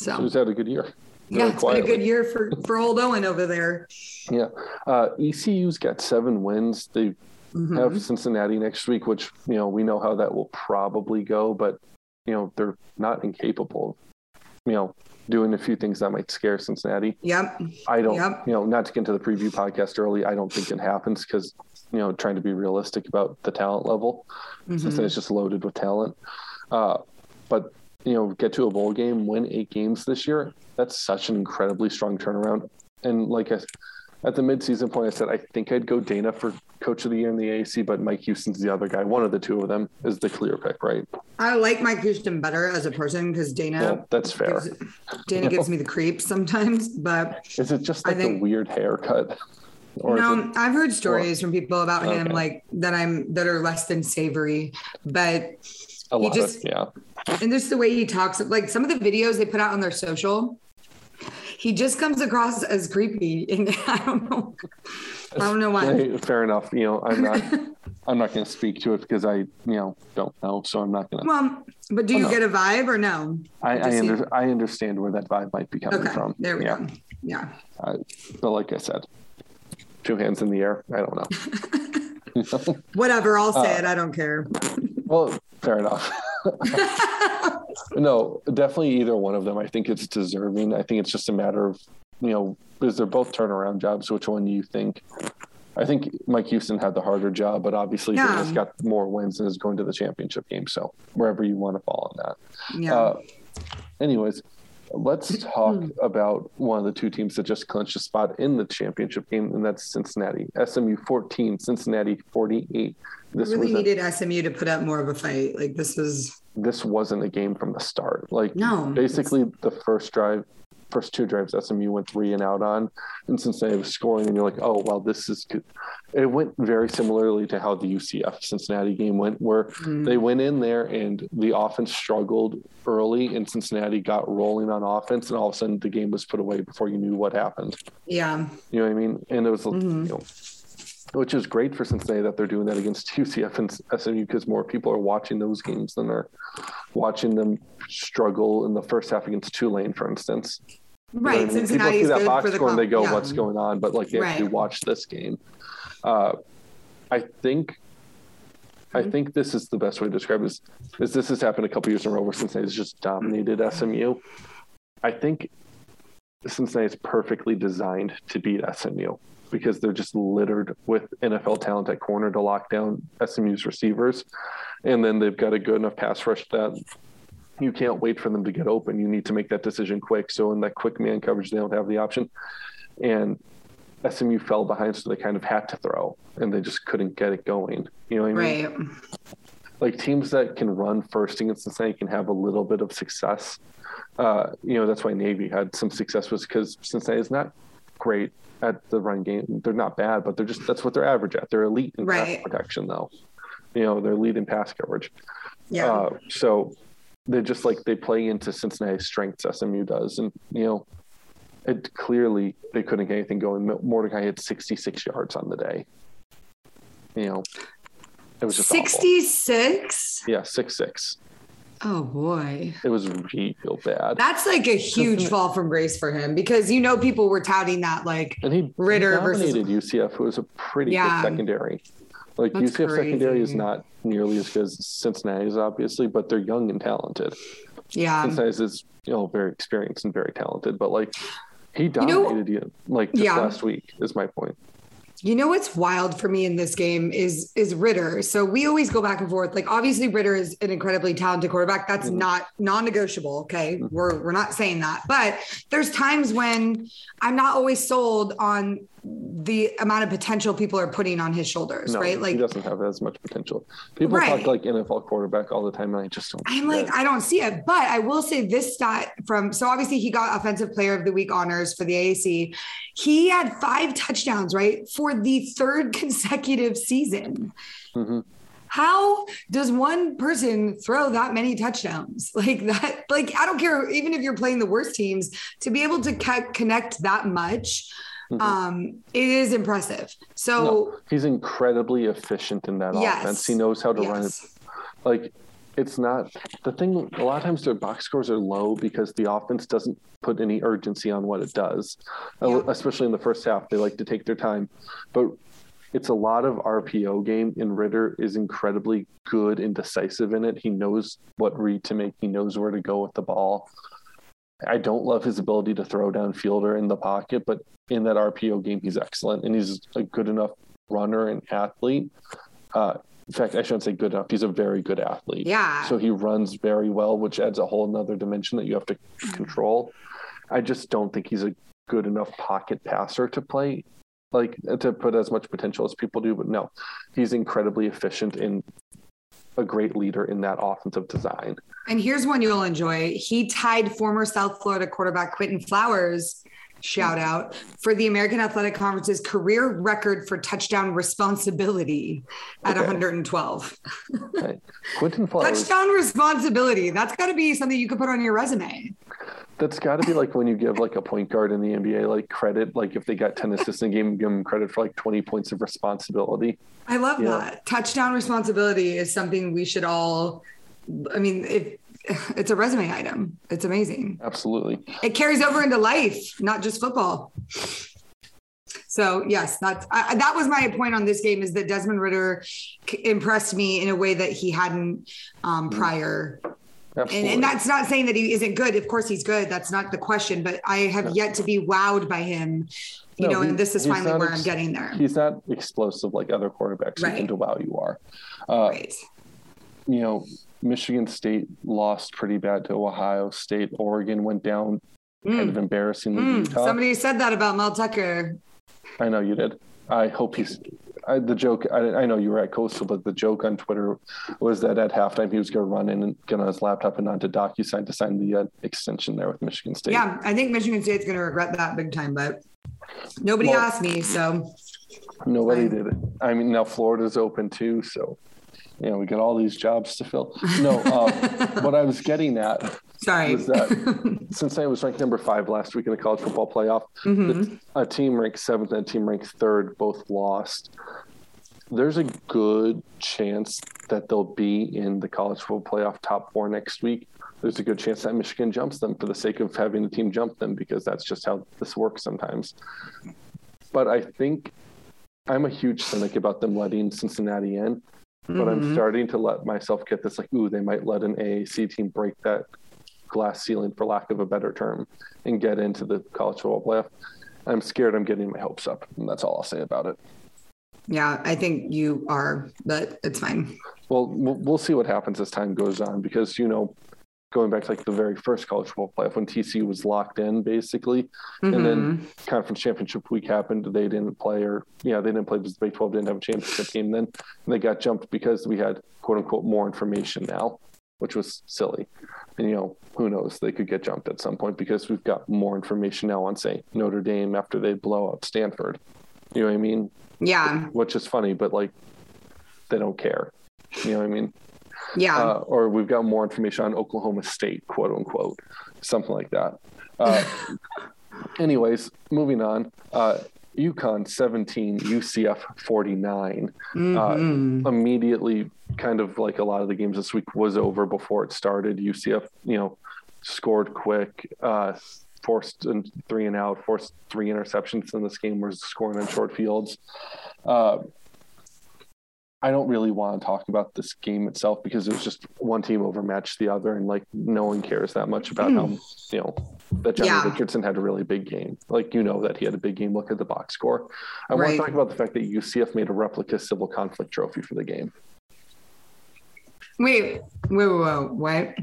Speaker 3: So.
Speaker 2: Who's had a good year?
Speaker 3: Yeah, it's been a good year for for old Owen over there.
Speaker 2: Yeah. Uh, ECU's got seven wins. They
Speaker 3: Mhm.
Speaker 2: have Cincinnati next week, which, you know, we know how that will probably go, but, you know, they're not incapable of, you know, doing a few things that might scare Cincinnati.
Speaker 3: Yep.
Speaker 2: I don't,
Speaker 3: Yep.
Speaker 2: you know, not to get into the preview podcast early, I don't think it happens because, you know, trying to be realistic about the talent level.
Speaker 3: Mhm.
Speaker 2: Cincinnati's just loaded with talent. Uh, but, you know, get to a bowl game, win eight games this year. That's such an incredibly strong turnaround. And like I, at the midseason point, I said I think I'd go Dana for coach of the year in the AAC, but Mike Houston's the other guy. One of the two of them is the clear pick, right?
Speaker 3: I like Mike Houston better as a person because Dana
Speaker 2: Yeah, that's fair.
Speaker 3: gives, Dana gives me the creeps sometimes. But
Speaker 2: Is it just like the weird haircut? Or
Speaker 3: no,
Speaker 2: it,
Speaker 3: I've heard stories from people about him like that I'm that are less than savory. But
Speaker 2: a
Speaker 3: he
Speaker 2: lot
Speaker 3: just-
Speaker 2: of, yeah.
Speaker 3: and just the way he talks, like some of the videos they put out on their social, he just comes across as creepy, and I don't know. I don't know why.
Speaker 2: Fair enough. You know, I'm not. I'm not going to speak to it because I, you know, don't know. So I'm not going to.
Speaker 3: Well, but do you get a vibe or no?
Speaker 2: I, I, under, I understand where that vibe might be coming
Speaker 3: Okay,
Speaker 2: from.
Speaker 3: there we
Speaker 2: yeah.
Speaker 3: go. Yeah.
Speaker 2: Uh, but like I said, two hands in the air. I don't know.
Speaker 3: Whatever. I'll
Speaker 2: Uh,
Speaker 3: say it. I don't care.
Speaker 2: Well, fair enough. no, definitely either one of them. I think it's deserving. I think it's just a matter of, you know, because they're both turnaround jobs. Which one do you think? I think Mike Houston had the harder job, but obviously
Speaker 3: yeah.
Speaker 2: has got more wins and is going to the championship game. So wherever you want to fall on that.
Speaker 3: Yeah.
Speaker 2: Uh, anyways, let's talk
Speaker 3: Hmm.
Speaker 2: about one of the two teams that just clinched a spot in the championship game, and that's Cincinnati. SMU 14, Cincinnati 48. This
Speaker 3: really
Speaker 2: was a,
Speaker 3: needed SMU to put up more of a fight. Like this was
Speaker 2: this wasn't a game from the start. Like
Speaker 3: no.
Speaker 2: basically the first drive, first two drives, SMU went three and out on, and Cincinnati was scoring, and you're like, oh well, this is good. It went very similarly to how the UCF Cincinnati game went, where
Speaker 3: Mm.
Speaker 2: they went in there and the offense struggled early, and Cincinnati got rolling on offense, and all of a sudden the game was put away before you knew what happened.
Speaker 3: Yeah.
Speaker 2: You know what I mean? And it was,
Speaker 3: Mhm.
Speaker 2: you know, which is great for Cincinnati that they're doing that against UCF and SMU because more people are watching those games than are watching them struggle in the first half against Tulane, for instance. You know I
Speaker 3: Right.
Speaker 2: mean?
Speaker 3: Cincinnati's
Speaker 2: people see that box score and they go,
Speaker 3: yeah.
Speaker 2: "What's going on?" But like they actually watch this game. Uh, I think. I
Speaker 3: Mm-hmm.
Speaker 2: think this is the best way to describe it. Is, is this has happened a couple years in a row where Cincinnati's just dominated SMU. I think Cincinnati is perfectly designed to beat SMU because they're just littered with NFL talent at corner to lock down SMU's receivers. And then they've got a good enough pass rush that you can't wait for them to get open. You need to make that decision quick. So in that quick man coverage, they don't have the option. And SMU fell behind, so they kind of had to throw and they just couldn't get it going. You know what I mean?
Speaker 3: Right.
Speaker 2: like teams that can run first against the Cincinnati can have a little bit of success. Uh, you know, that's why Navy had some success was because Cincinnati is not great at the run game. They're not bad, but they're just that's what they're average at. They're elite in
Speaker 3: Right.
Speaker 2: pass protection, though. You know, they're elite in pass coverage.
Speaker 3: Yeah.
Speaker 2: Uh, so they're just like they play into Cincinnati's strengths. SMU does, and you know, it clearly they couldn't get anything going. Mordecai had 66 yards on the day. You know, it was just awful.
Speaker 3: 66?
Speaker 2: Yeah, six six.
Speaker 3: Oh boy.
Speaker 2: It was real bad.
Speaker 3: That's like a huge fall from grace for him because you know people were touting that like
Speaker 2: and he
Speaker 3: Ridder
Speaker 2: he
Speaker 3: versus-
Speaker 2: UCF, who was a pretty
Speaker 3: Yeah.
Speaker 2: good secondary. Like
Speaker 3: That's
Speaker 2: UCF secondary is not nearly as good as Cincinnati's, obviously, but they're young and talented.
Speaker 3: yeah.
Speaker 2: Cincinnati's is you know very experienced and very talented, but like he dominated you like just
Speaker 3: Yeah.
Speaker 2: last week. Is my point.
Speaker 3: You know what's wild for me in this game is is Ridder. So we always go back and forth. Like obviously Ridder is an incredibly talented quarterback. That's
Speaker 2: Mhm.
Speaker 3: not non-negotiable. Okay. We're we're not saying that. But there's times when I'm not always sold on the amount of potential people are putting on his shoulders,
Speaker 2: No,
Speaker 3: right? Like he
Speaker 2: doesn't have as much potential. People
Speaker 3: Right.
Speaker 2: talk like NFL quarterback all the time, and I just don't.
Speaker 3: I'm like,
Speaker 2: it.
Speaker 3: I don't see it. But I will say this stat from so obviously he got offensive player of the week honors for the AAC. He had five touchdowns, right? For the third consecutive season.
Speaker 2: Mhm.
Speaker 3: How does one person throw that many touchdowns like that? Like, I don't care, even if you're playing the worst teams, to be able to co- connect that much,
Speaker 2: Mhm.
Speaker 3: um, it is impressive. So,
Speaker 2: No, he's incredibly efficient in that
Speaker 3: Yes.
Speaker 2: offense. He knows how to run it like it's not the thing a lot of times their box scores are low because the offense doesn't put any urgency on what it does Uh,
Speaker 3: Yeah.
Speaker 2: especially in the first half they like to take their time but it's a lot of rpo game and ridder is incredibly good and decisive in it he knows what read to make he knows where to go with the ball i don't love his ability to throw down fielder in the pocket but in that rpo game he's excellent and he's a good enough runner and athlete uh, in fact, I shouldn't say good enough. He's a very good athlete.
Speaker 3: Yeah.
Speaker 2: So he runs very well, which adds a whole nother dimension that you have to control. I just don't think he's a good enough pocket passer to play, like to put as much potential as people do. But no, he's incredibly efficient and a great leader in that offensive design.
Speaker 3: And here's one you'll enjoy. He tied former South Florida quarterback Quentin Flowers, shout out, for the American Athletic Conference's career record for touchdown responsibility at
Speaker 2: Okay.
Speaker 3: 112.
Speaker 2: Quentin Flowers.
Speaker 3: Touchdown responsibility. That's got to be something you could put on your resume.
Speaker 2: That's got to be like when you give like a point guard in the NBA like credit, like if they got 10 assists in a game, give them credit for like 20 points of responsibility.
Speaker 3: I love
Speaker 2: Yeah.
Speaker 3: that. Touchdown responsibility is something we should all. I mean, it, it's a resume item. It's amazing.
Speaker 2: Absolutely.
Speaker 3: It carries over into life, not just football. So yes, that's I, that was my point on this game is that Desmond Ridder impressed me in a way that he hadn't um, prior. And, and that's not saying that he isn't good. Of course, he's good. That's not the question. But I have yet to be wowed by him. You
Speaker 2: No,
Speaker 3: know, and this is finally where
Speaker 2: ex-
Speaker 3: I'm getting there.
Speaker 2: He's not explosive like other quarterbacks
Speaker 3: Right.
Speaker 2: who can to wow you are. Uh,
Speaker 3: Right.
Speaker 2: You know, Michigan State lost pretty bad to Ohio State. Oregon went down kind of embarrassingly.
Speaker 3: Mm, somebody said that about Mel Tucker.
Speaker 2: I know you did. I hope he's. I, the joke. I, I know you were at Coastal, but the joke on Twitter was that at halftime he was going to run in and get on his laptop and onto DocuSign to sign the uh, extension there with Michigan State.
Speaker 3: Yeah, I think Michigan State's going to regret that big time, but nobody
Speaker 2: Well-
Speaker 3: asked me. So
Speaker 2: Nobody
Speaker 3: Fine.
Speaker 2: did it. I mean, now Florida's open too, so you know we got all these jobs to fill. No, uh, what I was getting at
Speaker 3: sorry.
Speaker 2: was that since I was ranked number five last week in the college football playoff,
Speaker 3: Mhm.
Speaker 2: a team ranked seventh and a team ranked third both lost. There's a good chance that they'll be in the college football playoff top four next week. There's a good chance that Michigan jumps them for the sake of having the team jump them because that's just how this works sometimes. But I think I'm a huge cynic about them letting Cincinnati in. But I'm
Speaker 3: Mhm.
Speaker 2: starting to let myself get this like, ooh, they might let an AAC team break that glass ceiling, for lack of a better term, and get into the college football playoff. I'm scared I'm getting my hopes up, and that's all I'll say about it.
Speaker 3: Yeah, I think you are, but it's fine.
Speaker 2: We'll we'll see what happens as time goes on because you know, going back to like the very first college football playoff when TCU was locked in, basically, and then
Speaker 3: Mhm.
Speaker 2: conference championship week happened, they didn't play, or yeah, they didn't play because the Big 12 didn't have a championship team. Then they got jumped because we had quote unquote more information now, which was silly. And you know, who knows? They could get jumped at some point because we've got more information now on say Notre Dame after they blow up Stanford. You know what I mean?
Speaker 3: yeah,
Speaker 2: Which is funny, but like they don't care. You know what I mean?
Speaker 3: Yeah.
Speaker 2: uh, or we've got more information on Oklahoma State, quote unquote, something like that. Uh, anyways, moving on. Uh, UConn 17, UCF 49.
Speaker 3: Mhm.
Speaker 2: Uh, immediately, kind of like a lot of the games this week was over before it started. UCF, you know, scored quick, uh, forced and three and out, forced three interceptions in this game, was scoring on short fields. Uh, I don't really want to talk about this game itself because it was just one team overmatched the other, and like no one cares that much about how hmm. you know that Johnny
Speaker 3: Yeah.
Speaker 2: Richardson had a really big game. Like you know that he had a big game. Look at the box score. I want to talk about the fact that UCF made a replica civil conflict trophy for the game.
Speaker 3: wait, wait, wait, wait, what?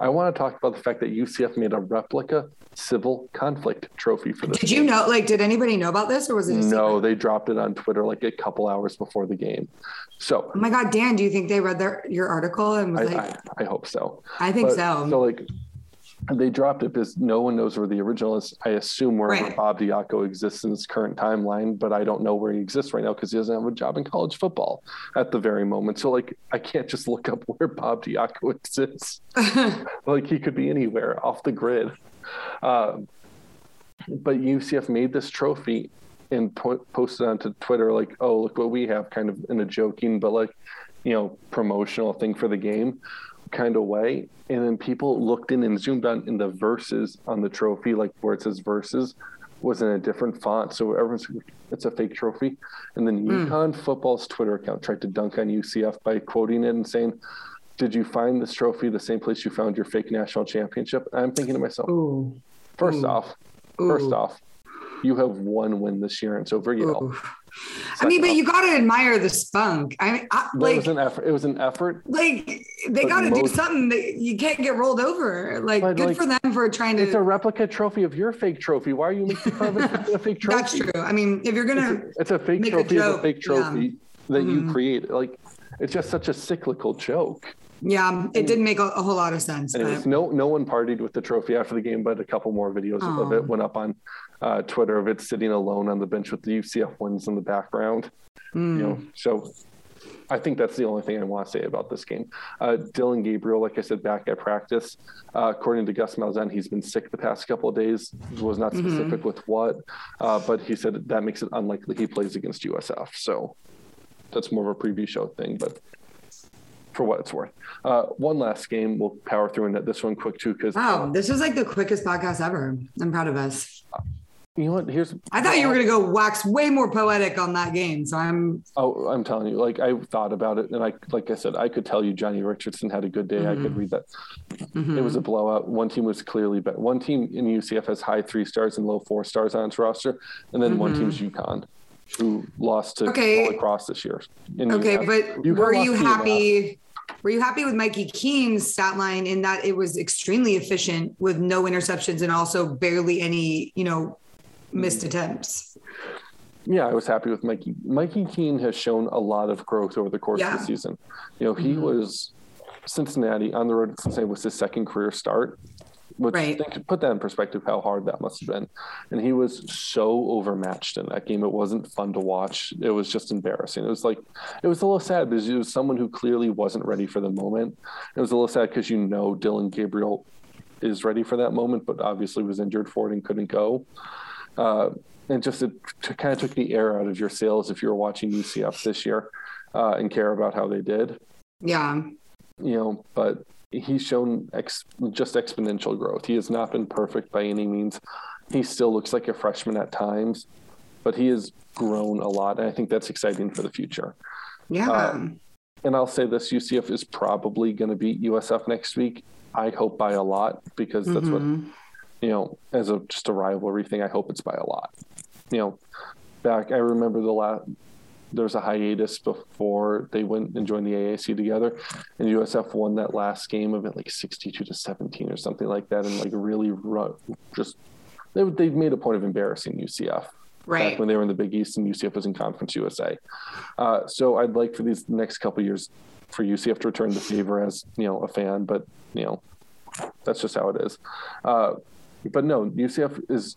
Speaker 2: I want to talk about the fact that UCF made a replica civil conflict trophy for this.
Speaker 3: Did you know? Like, did anybody know about this, or was it?
Speaker 2: No, they dropped it on Twitter like a couple hours before the game. So
Speaker 3: Oh my God, Dan, do you think they read their your article and was
Speaker 2: I,
Speaker 3: like,
Speaker 2: I, I hope so.
Speaker 3: I, think
Speaker 2: But-
Speaker 3: so.
Speaker 2: So like they dropped it because no one knows where the original is. I assume wherever
Speaker 3: Right.
Speaker 2: Bob Diaco exists in his current timeline, but I don't know where he exists right now because he doesn't have a job in college football at the very moment. So like I can't just look up where Bob Diaco exists. like he could be anywhere off the grid. Um, but UCF made this trophy and po- posted onto Twitter like, "Oh, look what we have," kind of in a joking but like, you know, promotional thing for the game kind of way. And then people looked in and zoomed on in the verses on the trophy, like where it says verses, was in a different font. So everyone's it's a fake trophy. And then UConn football's Twitter account tried to dunk on UCF by quoting it and saying, Did you find this trophy the same place you found your fake national championship? And I'm thinking to myself,
Speaker 3: Ooh,
Speaker 2: first
Speaker 3: Ooh.
Speaker 2: off, first
Speaker 3: Ooh.
Speaker 2: off, you have one win this year, and so
Speaker 3: ooh. I mean, but
Speaker 2: Second
Speaker 3: you got to admire the spunk. I mean, I,
Speaker 2: But it was an effort. It was an effort.
Speaker 3: like they got to do something that you can't get rolled over. Like, good
Speaker 2: like,
Speaker 3: for them for trying to.
Speaker 2: It's a replica trophy of your fake trophy. Why are you making fun of it a fake trophy?
Speaker 3: That's true. I mean, if you're gonna,
Speaker 2: It's a, it's a fake
Speaker 3: a
Speaker 2: trophy of a
Speaker 3: joke,
Speaker 2: fake
Speaker 3: yeah.
Speaker 2: trophy that you
Speaker 3: Mhm.
Speaker 2: create. Like, it's just such a cyclical joke.
Speaker 3: Yeah, it didn't make a, a whole lot of sense.
Speaker 2: No no one partied with the trophy after the game, but a couple more videos of it went up on uh, Twitter of it sitting alone on the bench with the UCF wins in the background.
Speaker 3: mm,
Speaker 2: You know, so I think that's the only thing I want to say about this game. Uh, Dillon Gabriel, like I said, back at practice. Uh, according to Gus Malzahn, he's been sick the past couple of days. Was not
Speaker 3: Mm-hmm.
Speaker 2: specific with what, uh, but he said that makes it unlikely he plays against USF. So that's more of a preview show thing, but for what it's worth. Uh, one last game, we'll power through and this one quick too, because
Speaker 3: Wow, this was like the quickest podcast ever. I'm proud of us.
Speaker 2: you know what? Here's
Speaker 3: I thought you were gonna go wax way more poetic on that game. So I'm
Speaker 2: Oh, I'm telling you, like I thought about it, and I, like I said, I could tell you Johnny Richardson had a good day. I could mm-hmm. read that. Mm-hmm. It was a blowout. One team was clearly better. One team in UCF has high three stars and low four stars on its roster, and then one team's mm-hmm. UConn, who lost to
Speaker 3: Okay.
Speaker 2: lacrosse this year.
Speaker 3: Okay,
Speaker 2: UConn
Speaker 3: but
Speaker 2: UConn
Speaker 3: were you
Speaker 2: to
Speaker 3: happy? Were you happy with Mikey Keene's stat line in that it was extremely efficient with no interceptions and also barely any, you know, missed mm. attempts?
Speaker 2: Yeah, I was happy with Mikey. Mikey Keene has shown a lot of growth over the course of the season. You know, he mm-hmm. was Cincinnati on the road at Cincinnati was his second career start. Which
Speaker 3: Right.
Speaker 2: think, put that in perspective, how hard that must have been. And he was so overmatched in that game. It wasn't fun to watch. It was just embarrassing. It was like, it was a little sad because it was someone who clearly wasn't ready for the moment. It was a little sad because you know Dillon Gabriel is ready for that moment, but obviously was injured for it and couldn't go. Uh, and just it t- kind of took the air out of your sails if you were watching UCF this year uh, and care about how they did.
Speaker 3: Yeah.
Speaker 2: You know, but he's shown ex- just exponential growth. He has not been perfect by any means. He still looks like a freshman at times, but he has grown a lot, and I think that's exciting for the future.
Speaker 3: Yeah.
Speaker 2: Uh, And I'll say this: UCF is probably going to beat USF next week. I hope by a lot because that's what
Speaker 3: Mhm.
Speaker 2: you know, as a just a rivalry thing, I hope it's by a lot. You know, back I remember the last there was a hiatus before they went and joined the AAC together, and USF won that last game of it like sixty-two to seventeen or something like that, and like really ru- just they they made a point of embarrassing UCF
Speaker 3: right.
Speaker 2: back when they were in the Big East and UCF was in Conference USA. Uh, so I'd like for these next couple of years for UCF to return the favor as you know a fan, but you know that's just how it is. Uh, but no, UCF is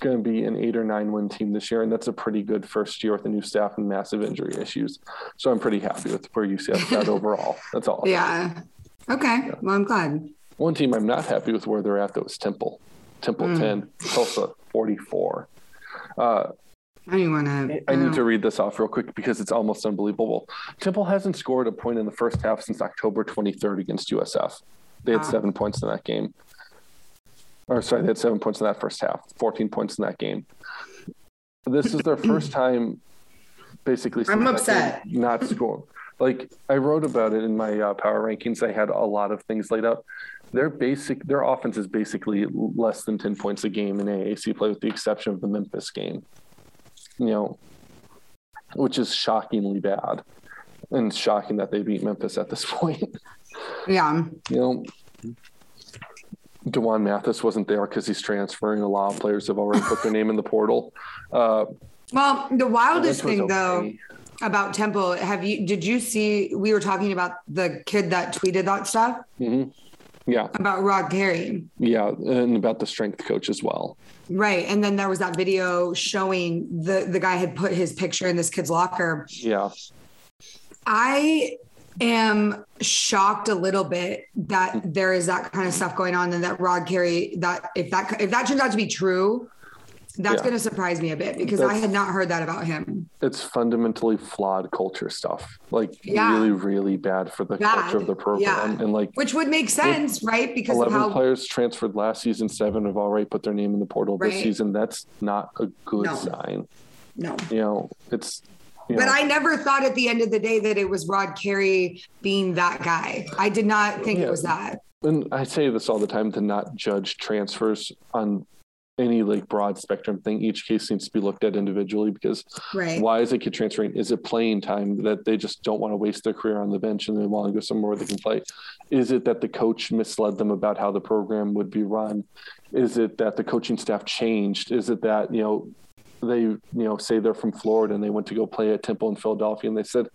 Speaker 2: going to be an eight or nine win team this year, and that's a pretty good first year with a new staff and massive injury issues. So I'm pretty happy with where UCF's at overall. That's all.
Speaker 3: Yeah. Okay. Well, I'm glad.
Speaker 2: One team I'm not happy with where they're at though is Temple. Temple
Speaker 3: Mm.
Speaker 2: 10, Tulsa 44. Uh,
Speaker 3: I want to.
Speaker 2: I need to read this off real quick because it's almost unbelievable. Temple hasn't scored a point in the first half since October 23rd against USF. They had
Speaker 3: Wow.
Speaker 2: seven points in that game. Or sorry, they had seven points in that first half, 14 points in that game. This is their first time basically
Speaker 3: I'm upset.
Speaker 2: not score. Like I wrote about it in my uh, power rankings. I had a lot of things laid out. Their basic, their offense is basically less than 10 points a game in AAC play, with the exception of the Memphis game you know, which is shockingly bad and shocking that they beat Memphis at this point.
Speaker 3: Yeah.
Speaker 2: you know, D'Wan Mathis wasn't there because he's transferring. A lot of players have already put their name in the portal. Uh,
Speaker 3: Well, the wildest thing though about Temple, have you? Did you see? We were talking about the kid that tweeted that stuff
Speaker 2: Mm-hmm. Yeah,
Speaker 3: about Rod Carey.
Speaker 2: yeah, and about the strength coach as well.
Speaker 3: Right. And then there was that video showing the the guy had put his picture in this kid's locker.
Speaker 2: Yeah,
Speaker 3: I am shocked a little bit that there is that kind of stuff going on and that Rod Carey that if that if that turns out to be true, that's
Speaker 2: Yeah.
Speaker 3: going to surprise me a bit because I had not heard that about him.
Speaker 2: it's fundamentally flawed culture stuff. Like
Speaker 3: Yeah.
Speaker 2: really, really bad for the
Speaker 3: Bad.
Speaker 2: culture of the program.
Speaker 3: Yeah.
Speaker 2: And like
Speaker 3: Which would make sense, right? Because of
Speaker 2: 11
Speaker 3: how
Speaker 2: players transferred last season, seven have already put their name in the portal this season. That's not a good
Speaker 3: No.
Speaker 2: sign.
Speaker 3: no.
Speaker 2: You know, it's. You
Speaker 3: But
Speaker 2: know,
Speaker 3: I never thought at the end of the day that it was Rod Carey being that guy. I did not think
Speaker 2: Yeah.
Speaker 3: it was that.
Speaker 2: and I say this all the time to not judge transfers on any like broad spectrum thing. Each case needs to be looked at individually because
Speaker 3: Right.
Speaker 2: why is a kid transferring? Is it playing time that they just don't want to waste their career on the bench and they want to go somewhere where they can play? Is it that the coach misled them about how the program would be run? Is it that the coaching staff changed? Is it that, you know, they, you know, say they're from Florida and they went to go play at Temple in Philadelphia and they said,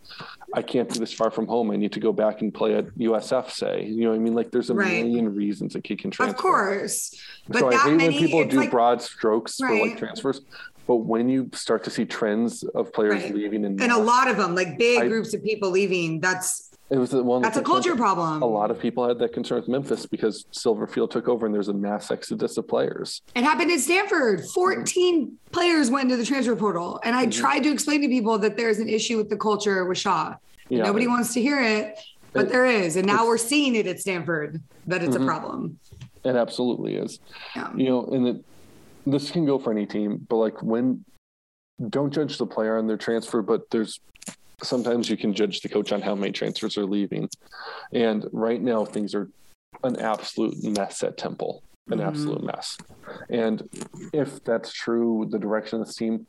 Speaker 2: I can't do this far from home. I need to go back and play at USF, say. You know what I mean? Like there's a
Speaker 3: Right.
Speaker 2: million reasons a kid can transfer.
Speaker 3: Of course. But
Speaker 2: so I hate
Speaker 3: many
Speaker 2: when people do
Speaker 3: like,
Speaker 2: broad strokes for like transfers. But when you start to see trends of players
Speaker 3: Right.
Speaker 2: leaving and,
Speaker 3: and a lot of them, like big
Speaker 2: I-
Speaker 3: groups of people leaving, that's
Speaker 2: it was the one
Speaker 3: that's a culture problem.
Speaker 2: A lot of people had that concern with Memphis because Silverfield took over and there's a mass exodus of players.
Speaker 3: It happened at Stanford. 14 players went into the transfer portal. And I
Speaker 2: Mm-hmm.
Speaker 3: tried to explain to people that there's an issue with the culture with Shaw.
Speaker 2: Yeah.
Speaker 3: Nobody wants to hear it, but
Speaker 2: It-
Speaker 3: there is. And now we're seeing it at Stanford that it's
Speaker 2: Mhm.
Speaker 3: a problem.
Speaker 2: It absolutely is.
Speaker 3: Yeah.
Speaker 2: You know, and it, this can go for any team, but like when don't judge the player on their transfer, but there's sometimes you can judge the coach on how many transfers are leaving. And right now things are an absolute mess at Temple. An
Speaker 3: Mhm.
Speaker 2: absolute mess. And if that's true, the direction of this team,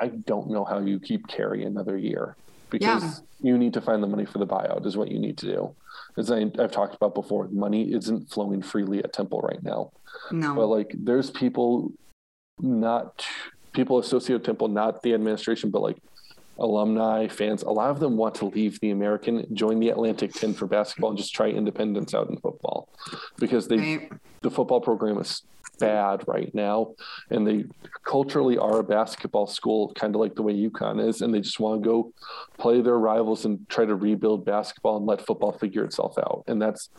Speaker 2: I don't know how you keep Carey another year because
Speaker 3: Yeah.
Speaker 2: you need to find the money for the buyout is what you need to do. As I, I've talked about before, money isn't flowing freely at Temple right now
Speaker 3: No.
Speaker 2: but like there's people not people associated with temple not the administration but like alumni fans a lot of them want to leave the american join the atlantic 10 for basketball and just try independence out in football. Because they
Speaker 3: right.
Speaker 2: the football program is bad right now and they culturally are a basketball school kind of like the way UConn is and they just want to go play their rivals and try to rebuild basketball and let football figure itself out. And that's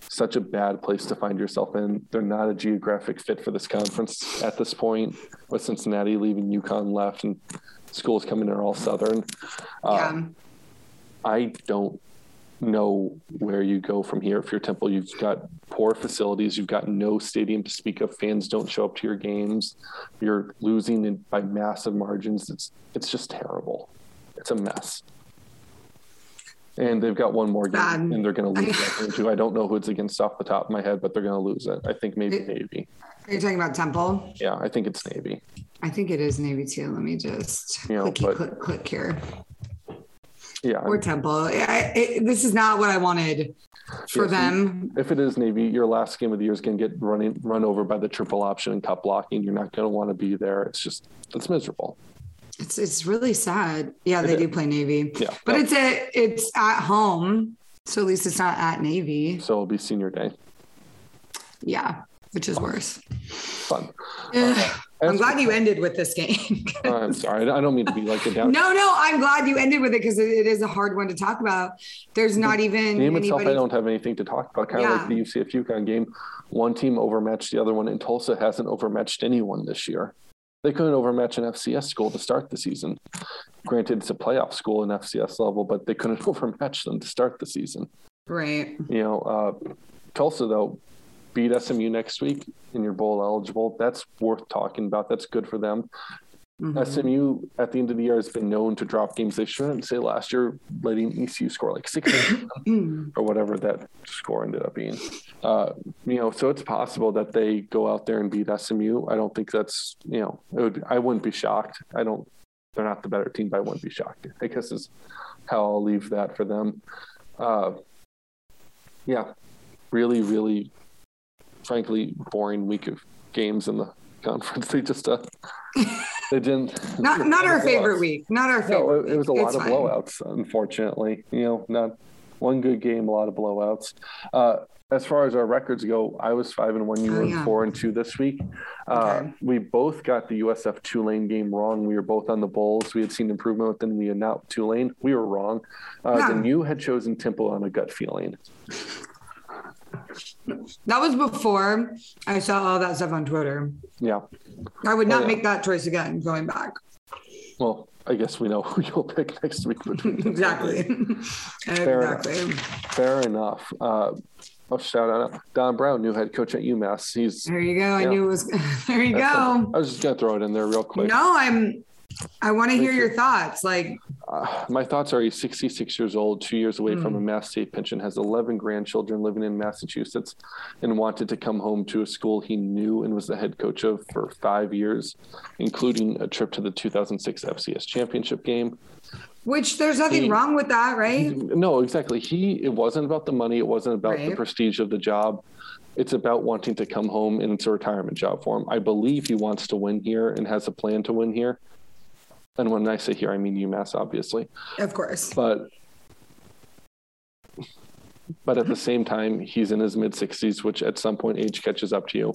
Speaker 2: such a bad place to find yourself in. They're not a geographic fit for this conference at this point with Cincinnati leaving UConn left and schools coming in are all southern uh,
Speaker 3: yeah.
Speaker 2: I don't know where you go from here. If you're Temple, you've got poor facilities, you've got no stadium to speak of. Fans don't show up to your games. You're losing in, by massive margins. It's it's just terrible. It's a mess. And they've got one more game,
Speaker 3: Bad.
Speaker 2: and they're going to lose that game too. I don't know who it's against off the top of my head, but they're going to lose it. I think maybe
Speaker 3: It-
Speaker 2: Navy.
Speaker 3: Are you talking about Temple?
Speaker 2: Yeah, I think it's Navy.
Speaker 3: I think it is Navy too. Let me just
Speaker 2: Yeah,
Speaker 3: clicky
Speaker 2: but-
Speaker 3: click click here.
Speaker 2: Yeah,
Speaker 3: Or Temple. I, it, this is not what I wanted for
Speaker 2: Yes,
Speaker 3: them.
Speaker 2: if it is Navy, your last game of the year is going to get running run over by the triple option and cut blocking. You're not going to want to be there. It's just it's miserable.
Speaker 3: It's it's really sad. Yeah, they do play Navy.
Speaker 2: Yeah,
Speaker 3: But
Speaker 2: no.
Speaker 3: it's a it's at home. So at least it's not at Navy.
Speaker 2: so it'll be senior day.
Speaker 3: Yeah, which is worse.
Speaker 2: Fun.
Speaker 3: Ugh, I'm glad you ended with this game.
Speaker 2: I'm sorry. I don't mean to be like a down.
Speaker 3: no, no, I'm glad you ended with it because it, is a hard one to talk about. There's not even
Speaker 2: game itself. I don't have anything to talk about. Kind of
Speaker 3: Yeah.
Speaker 2: like the UCF UConn game. One team overmatched the other one, and Tulsa hasn't overmatched anyone this year. They couldn't overmatch an FCS school to start the season. Granted, it's a playoff school in FCS level, but they couldn't overmatch them to start the season.
Speaker 3: Right.
Speaker 2: You know, uh, Tulsa though beat SMU next week, and you're bowl eligible. That's worth talking about. That's good for them.
Speaker 3: Mhm.
Speaker 2: SMU at the end of the year has been known to drop games. They shouldn't say last year, letting ECU score like six or whatever that score ended up being. Uh, you know, so it's possible that they go out there and beat SMU. I don't think that's you know, it would, I wouldn't be shocked. I don't. They're not the better team, but I wouldn't be shocked. I guess is how I'll leave that for them. Uh, yeah, really, really, frankly, boring week of games in the conference. They just uh, they didn't.
Speaker 3: Not not our
Speaker 2: blowouts.
Speaker 3: favorite week. Not our favorite.
Speaker 2: No, it, it was a lot
Speaker 3: It's
Speaker 2: of
Speaker 3: fine.
Speaker 2: blowouts, unfortunately. You know, not one good game, a lot of blowouts. Uh, as far as our records go, I was five and one. You
Speaker 3: Oh,
Speaker 2: were
Speaker 3: yeah.
Speaker 2: four and two this week. Uh,
Speaker 3: Okay.
Speaker 2: We both got the USF Tulane game wrong. We were both on the bowls. We had seen improvement within the not Tulane. We were wrong. Uh,
Speaker 3: Yeah.
Speaker 2: Then you had chosen Temple on a gut feeling.
Speaker 3: That was before I saw all that stuff on Twitter.
Speaker 2: Yeah.
Speaker 3: I would not
Speaker 2: yeah.
Speaker 3: make that choice again going back.
Speaker 2: Well, I guess we know who you'll pick next week. Between the two.
Speaker 3: Exactly.
Speaker 2: Fair enough. Fair enough. Uh, I'll shout out Don Brown, new head coach at UMass. He's
Speaker 3: There you go. I knew it was. There you
Speaker 2: That's
Speaker 3: go.
Speaker 2: I was just gonna throw it in there real quick.
Speaker 3: No, I'm. I want to hear your thoughts. Like,
Speaker 2: Uh, my thoughts are he's 66 years old, two years away from a
Speaker 3: Hmm.
Speaker 2: Mass State pension, has 11 grandchildren living in Massachusetts, and wanted to come home to a school he knew and was the head coach of for five years, including a trip to the 2006 FCS championship game.
Speaker 3: which there's nothing
Speaker 2: He-
Speaker 3: wrong with that, right?
Speaker 2: No, exactly. He it wasn't about the money. It wasn't about the prestige of the job. It's about wanting to come home, and it's a retirement job for him. I believe he wants to win here and has a plan to win here. And when I say here, I mean UMass, obviously.
Speaker 3: Of course.
Speaker 2: But but at the same time, he's in his mid 60s, which at some point age catches up to you.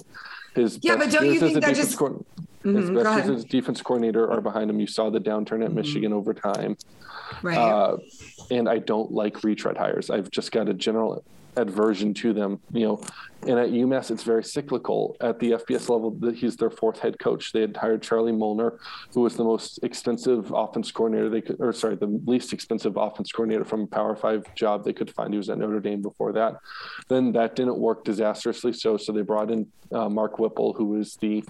Speaker 2: His
Speaker 3: Yeah,
Speaker 2: best
Speaker 3: but don't you think that just-
Speaker 2: coord- His
Speaker 3: Mhm, go
Speaker 2: best as defense coordinator are behind him. You saw the downturn at Michigan over time.
Speaker 3: Right.
Speaker 2: Uh, and I don't like retread hires. I've just got a general aversion to them. You know, and at UMass, it's very cyclical. At the FBS level, he's their fourth head coach. They had hired Charlie Molnar, who was the most expensive offense coordinator they could, or sorry, the least expensive offense coordinator from a Power Five job they could find. He was at Notre Dame before that. Then that didn't work disastrously. So, so they brought in uh, Mark Whipple, who was the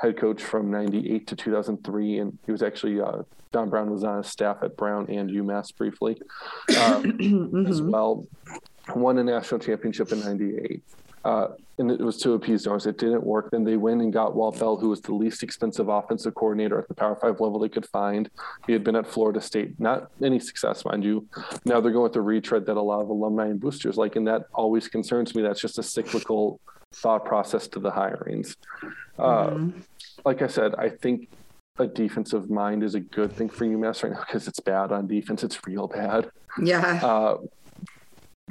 Speaker 2: head coach from 98 to 2003 and he was actually uh, don brown was on his staff at brown and umass briefly uh,
Speaker 3: Mm-hmm.
Speaker 2: as well won a national championship in 98 uh, and it was to appease. It didn't work. Then they went and got Walt Bell, who was the least expensive offensive coordinator at the Power Five level they could find. He had been at Florida State, not any success, mind you. Now they're going with the retread that a lot of alumni and boosters like, and that always concerns me. That's just a cyclical thought process to the hirings. Uh,
Speaker 3: Mm-hmm.
Speaker 2: like I said, I think a defensive mind is a good thing for UMass right now because it's bad on defense. It's real bad.
Speaker 3: yeah.
Speaker 2: Uh,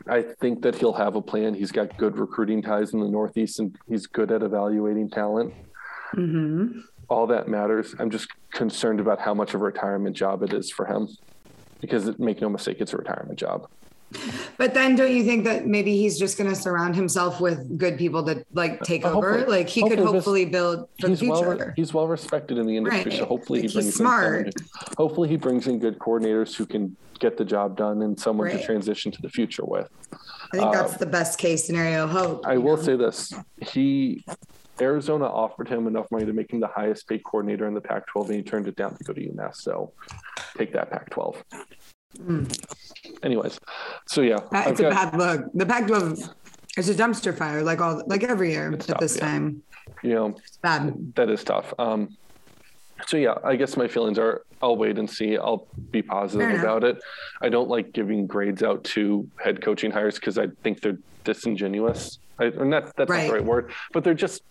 Speaker 2: I think that he'll have a plan. He's got good recruiting ties in the Northeast and he's good at evaluating talent.
Speaker 3: hmm
Speaker 2: All that matters. I'm just concerned about how much of a retirement job it is for him because make no mistake, it's a retirement job.
Speaker 3: But then don't you think that maybe he's just going to surround himself with good people to like take
Speaker 2: Uh,
Speaker 3: over? Like he could
Speaker 2: Hopefully this-
Speaker 3: build for the
Speaker 2: he's well
Speaker 3: future.
Speaker 2: he's well respected in the industry, so
Speaker 3: Right.
Speaker 2: hopefully he brings
Speaker 3: he's
Speaker 2: in
Speaker 3: smart.
Speaker 2: who- hopefully he brings in good coordinators who can get the job done and someone
Speaker 3: Right.
Speaker 2: to transition to the future with.
Speaker 3: I think that's the best case scenario. Hope.
Speaker 2: uh, I will
Speaker 3: know?
Speaker 2: say this: he Arizona offered him enough money to make him the highest paid coordinator in the Pac-12, and he turned it down to go to UMass. So take that, Pac-12. Anyways, so yeah, I've
Speaker 3: it's a
Speaker 2: got-
Speaker 3: bad look. The Pac-12 is a dumpster fire, like all like every year
Speaker 2: It's
Speaker 3: at
Speaker 2: tough,
Speaker 3: this
Speaker 2: yeah.
Speaker 3: time.
Speaker 2: you know
Speaker 3: It's bad.
Speaker 2: that is tough. Um, so yeah, I guess my feelings are I'll wait and see. I'll be positive about it. I don't like giving grades out to head coaching hires because I think they're disingenuous. I, or not that's not the right word, but they're just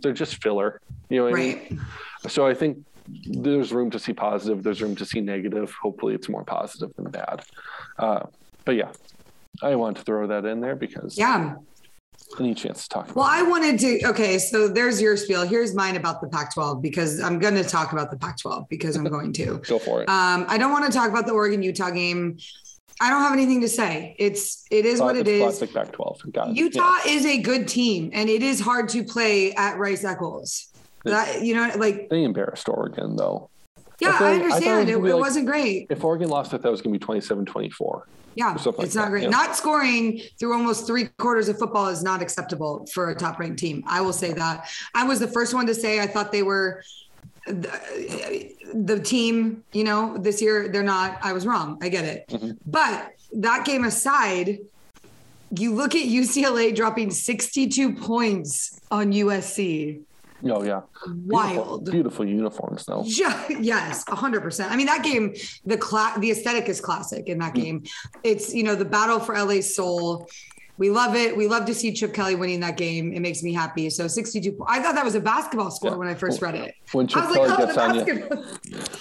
Speaker 2: they're just filler. You know what I mean?
Speaker 3: Right.
Speaker 2: So I think there's room to see positive. There's room to see negative. Hopefully, it's more positive than bad. Uh, but yeah, I want to throw that in there because
Speaker 3: Yeah.
Speaker 2: any chance to talk about.
Speaker 3: Well, I wanted to. Okay, so there's your spiel. Here's mine about the Pac-12 because I'm going to talk about the Pac-12 because I'm going to.
Speaker 2: Go for it.
Speaker 3: Um, I don't want to talk about the Oregon Utah game. I don't have anything to say. It's it is what
Speaker 2: It's. Classic Pac-12. Got it.
Speaker 3: Utah is a good team, and it is hard to play at Rice Eccles. That you know, like
Speaker 2: They embarrassed Oregon though.
Speaker 3: yeah, I
Speaker 2: I
Speaker 3: understand.
Speaker 2: was
Speaker 3: It, it
Speaker 2: like-
Speaker 3: wasn't great.
Speaker 2: If Oregon lost, I thought it was going to be 27-24.
Speaker 3: Yeah,
Speaker 2: something
Speaker 3: it's
Speaker 2: like
Speaker 3: not great.
Speaker 2: yeah.
Speaker 3: Not scoring through almost three quarters of football is not acceptable for a top ranked team. I will say that. I was the first one to say I thought they were the, the team, you know, this year they're not. I was wrong. I get it.
Speaker 2: Mm-hmm.
Speaker 3: But that game aside, you look at UCLA dropping 62 points on USC.
Speaker 2: Oh yeah,
Speaker 3: Wild.
Speaker 2: beautiful, beautiful uniforms though.
Speaker 3: Yeah, yes, hundred percent. I mean, that game, the cla- the aesthetic is classic in that mm. game. It's you know the battle for LA's soul. We love it. We love to see Chip Kelly winning that game. It makes me happy. So sixty-two. I thought that was a basketball score
Speaker 2: Yeah.
Speaker 3: when I first read it.
Speaker 2: When Chip Kelly
Speaker 3: like, oh,
Speaker 2: gets on you,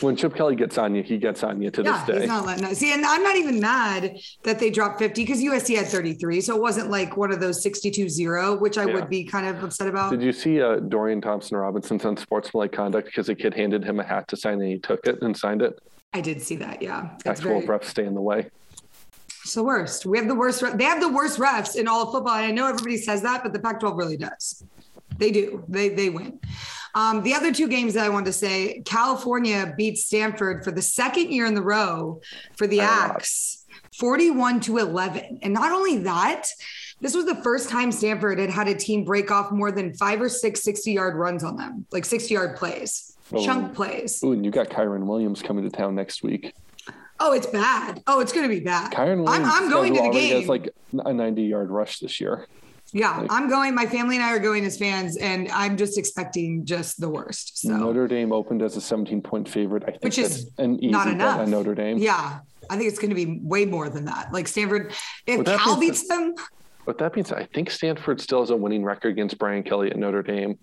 Speaker 2: when Chip Kelly gets on you, he gets on you to
Speaker 3: Yeah,
Speaker 2: this day.
Speaker 3: he's not letting us see. And I'm not even mad that they dropped 50 because USC had 33. So it wasn't like one of those 62-0, which I
Speaker 2: Yeah.
Speaker 3: would be kind of upset about.
Speaker 2: Did you see uh, Dorian Thompson Robinson's unsportsmanlike conduct because a kid handed him a hat to sign and he took it and signed it?
Speaker 3: I did see that. Yeah, it's
Speaker 2: Actual
Speaker 3: very,
Speaker 2: refs stay in the way.
Speaker 3: It's the worst. We have the worst. They have the worst refs in all of football. And I know everybody says that, but the Pac-12 really does. They do. They they win. Um, the other two games that I wanted to say, California beat Stanford for the second year in the row for the. Axe, forty-one to eleven. And not only that, this was the first time Stanford had had a team break off more than five or six 60-yard runs on them, like 60-yard plays,
Speaker 2: Oh.
Speaker 3: chunk plays.
Speaker 2: Ooh, and you got Kyren Williams coming to town next week.
Speaker 3: Oh, it's bad. Oh, it's going to be bad.
Speaker 2: Kyren Williams
Speaker 3: I'm, I'm going to the game.
Speaker 2: has like a 90 yard rush this year.
Speaker 3: Yeah,
Speaker 2: Like-
Speaker 3: I'm going. My family and I are going as fans, and I'm just expecting just the worst. So,
Speaker 2: Notre Dame opened as a 17 point favorite. I think
Speaker 3: Which is
Speaker 2: an easy
Speaker 3: not
Speaker 2: bet
Speaker 3: enough.
Speaker 2: on Notre Dame.
Speaker 3: yeah, I think it's going to be way more than that. Like Stanford, if Cal beats them,
Speaker 2: But that being said, I think Stanford still has a winning record against Brian Kelly at Notre Dame.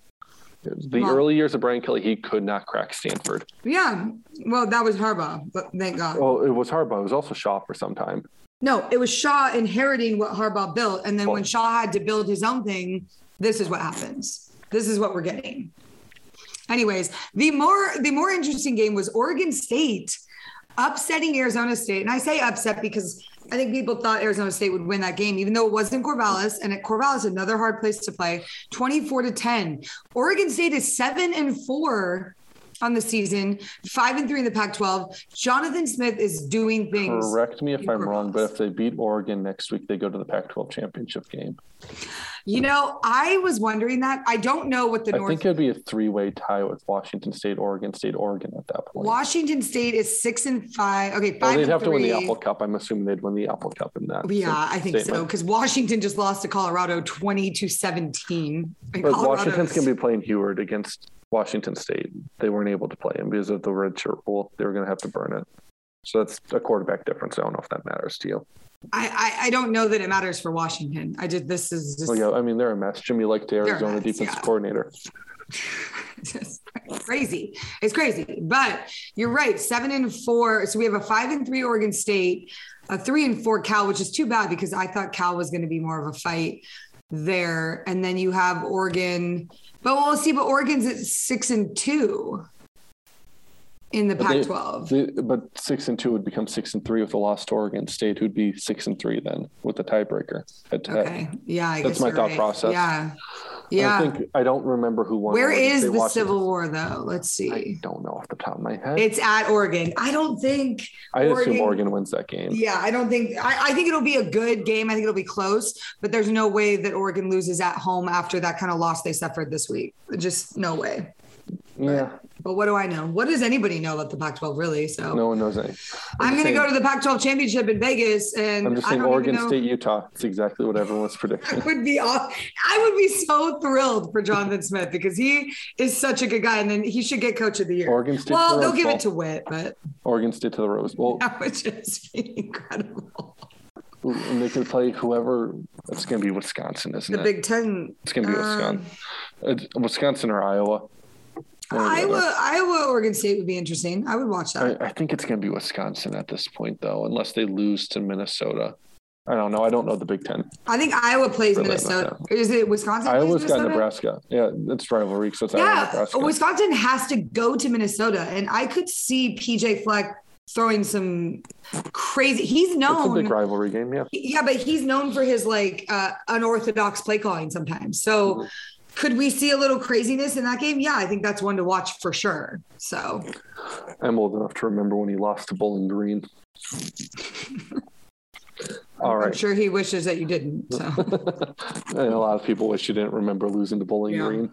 Speaker 2: The
Speaker 3: Well-
Speaker 2: early years of Brian Kelly, he could not crack Stanford.
Speaker 3: yeah. Well, that was Harbaugh, but thank God.
Speaker 2: Oh, it was Harbaugh. It was also Shaw for some time.
Speaker 3: No, it was Shaw inheriting what Harbaugh built, and then when Shaw had to build his own thing, this is what happens. This is what we're getting. Anyways, the more the more interesting game was Oregon State upsetting Arizona State. And I say upset because I think people thought Arizona State would win that game, even though it wasn't Corvallis. And at Corvallis, another hard place to play, 24 to 10. Oregon State is seven and four on the season, five and three in the Pac 12. Jonathan Smith is doing things.
Speaker 2: Correct me if I'm wrong, but if they beat Oregon next week, they go to the Pac 12 championship game.
Speaker 3: You know, I was wondering that. I don't know what the
Speaker 2: I
Speaker 3: North.
Speaker 2: think it'd be a three way tie with Washington State, Oregon State, Oregon at that point.
Speaker 3: Washington State is six and five. Okay, five.
Speaker 2: Well, they'd have to win the. Apple Cup. I'm assuming they'd win the Apple Cup in that.
Speaker 3: Yeah, I think so. Because Washington just lost to Colorado 20 to 17.
Speaker 2: But
Speaker 3: Colorado's-
Speaker 2: Washington's going to be playing Huard against Washington State. They weren't able to play him because of the red shirt rule. They were going to have to burn it. So that's a quarterback difference. I don't know if that matters to you.
Speaker 3: I, I, I don't know that it matters for Washington. I did this is just,
Speaker 2: Oh yeah, I mean they're a mess. Jimmy the
Speaker 3: They're a
Speaker 2: Arizona
Speaker 3: mess,
Speaker 2: defensive
Speaker 3: yeah.
Speaker 2: coordinator.
Speaker 3: just crazy. It's crazy. But you're right. Seven and four. So we have a five and three Oregon State, a three and four Cal, which is too bad because I thought Cal was going to be more of a fight there. And then you have Oregon, but we'll see. But Oregon's at six and two in the
Speaker 2: But
Speaker 3: Pac 12.
Speaker 2: The- but six and two would become six and three with a loss to Oregon State, who'd be six and three then with the tiebreaker. head.
Speaker 3: Okay. Yeah. I
Speaker 2: That's
Speaker 3: guess
Speaker 2: my thought
Speaker 3: right.
Speaker 2: process.
Speaker 3: Yeah. yeah.
Speaker 2: I think I don't remember who won.
Speaker 3: Where is the
Speaker 2: Washington.
Speaker 3: Civil War though? Let's see.
Speaker 2: I don't know off the top of my head.
Speaker 3: It's at Oregon. I don't think
Speaker 2: I assume
Speaker 3: Oregon-
Speaker 2: Oregon wins that game.
Speaker 3: Yeah, I don't think I, I think it'll be a good game. I think it'll be close, but there's no way that Oregon loses at home after that kind of loss they suffered this week. Just no way.
Speaker 2: Yeah,
Speaker 3: But what do I know? What does anybody know about the Pac-12 really? So
Speaker 2: no one knows any.
Speaker 3: I'm going to go to the Pac-12 championship in Vegas, and
Speaker 2: I'm just
Speaker 3: I
Speaker 2: saying
Speaker 3: don't
Speaker 2: Oregon. State, Utah. It's exactly what everyone's predicting.
Speaker 3: I would be all, I would be so thrilled for Jonathan Smith because he is such a good guy, and then he should get Coach of the Year.
Speaker 2: Oregon State.
Speaker 3: well,
Speaker 2: the
Speaker 3: they'll give it to Witt, but
Speaker 2: Oregon State to the Rose Bowl.
Speaker 3: that would just be incredible.
Speaker 2: And they could play whoever. It's going to be Wisconsin, isn't
Speaker 3: The
Speaker 2: it?
Speaker 3: The Big Ten,
Speaker 2: it's going to be
Speaker 3: um,
Speaker 2: Wisconsin. Wisconsin or Iowa.
Speaker 3: Iowa. Iowa, Oregon State would be interesting. I would watch that.
Speaker 2: I, I think it's going to be Wisconsin at this point, though, unless they lose to Minnesota. I don't know. I don't know the Big Ten.
Speaker 3: I think Iowa plays
Speaker 2: Really
Speaker 3: Minnesota. Is it Wisconsin? plays
Speaker 2: Iowa's got Nebraska. Yeah, it's rivalry, so it's Iowa
Speaker 3: Yeah,
Speaker 2: Nebraska.
Speaker 3: Wisconsin has to go to Minnesota, and I could see PJ Fleck throwing some crazy. He's known
Speaker 2: It's a big rivalry game. Yeah.
Speaker 3: yeah, but he's known for his like uh, unorthodox play calling sometimes. So,
Speaker 2: Mm-hmm.
Speaker 3: Could we see a little craziness in that game? Yeah, I think that's one to watch for sure. So,
Speaker 2: I'm old enough to remember when he lost to Bowling Green. All right.
Speaker 3: I'm sure he wishes that you didn't. So,
Speaker 2: and a lot of people wish you didn't remember losing to Bowling
Speaker 3: Yeah.
Speaker 2: Green.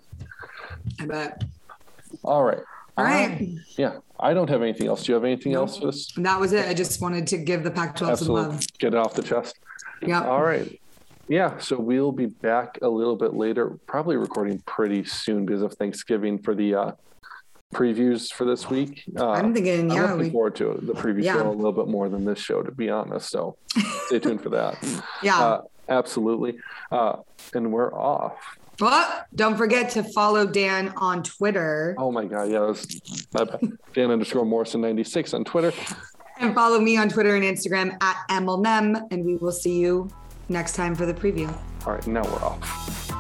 Speaker 3: I bet.
Speaker 2: All right.
Speaker 3: All right.
Speaker 2: Um, yeah. I don't have anything else. Do you have anything else for this?
Speaker 3: That was it. I just wanted to give the Pac 12 some love.
Speaker 2: Get it off the chest.
Speaker 3: Yeah.
Speaker 2: All right. Yeah. So we'll be back a little bit later, probably recording pretty soon because of Thanksgiving for the uh, previews for this week. Uh,
Speaker 3: I'm thinking, yeah, I'm
Speaker 2: looking
Speaker 3: we,
Speaker 2: forward to it. The preview
Speaker 3: Yeah.
Speaker 2: show a little bit more than this show, to be honest. So stay tuned for that.
Speaker 3: yeah.
Speaker 2: Uh, absolutely. Uh, and we're off.
Speaker 3: But don't forget to follow Dan on Twitter
Speaker 2: Oh my God. Yeah. That was my bad. Dan underscore Morrison 96 on Twitter.
Speaker 3: and follow me on Twitter and Instagram at MLNEM. And we will see you next time for the preview.
Speaker 2: All right, now we're off.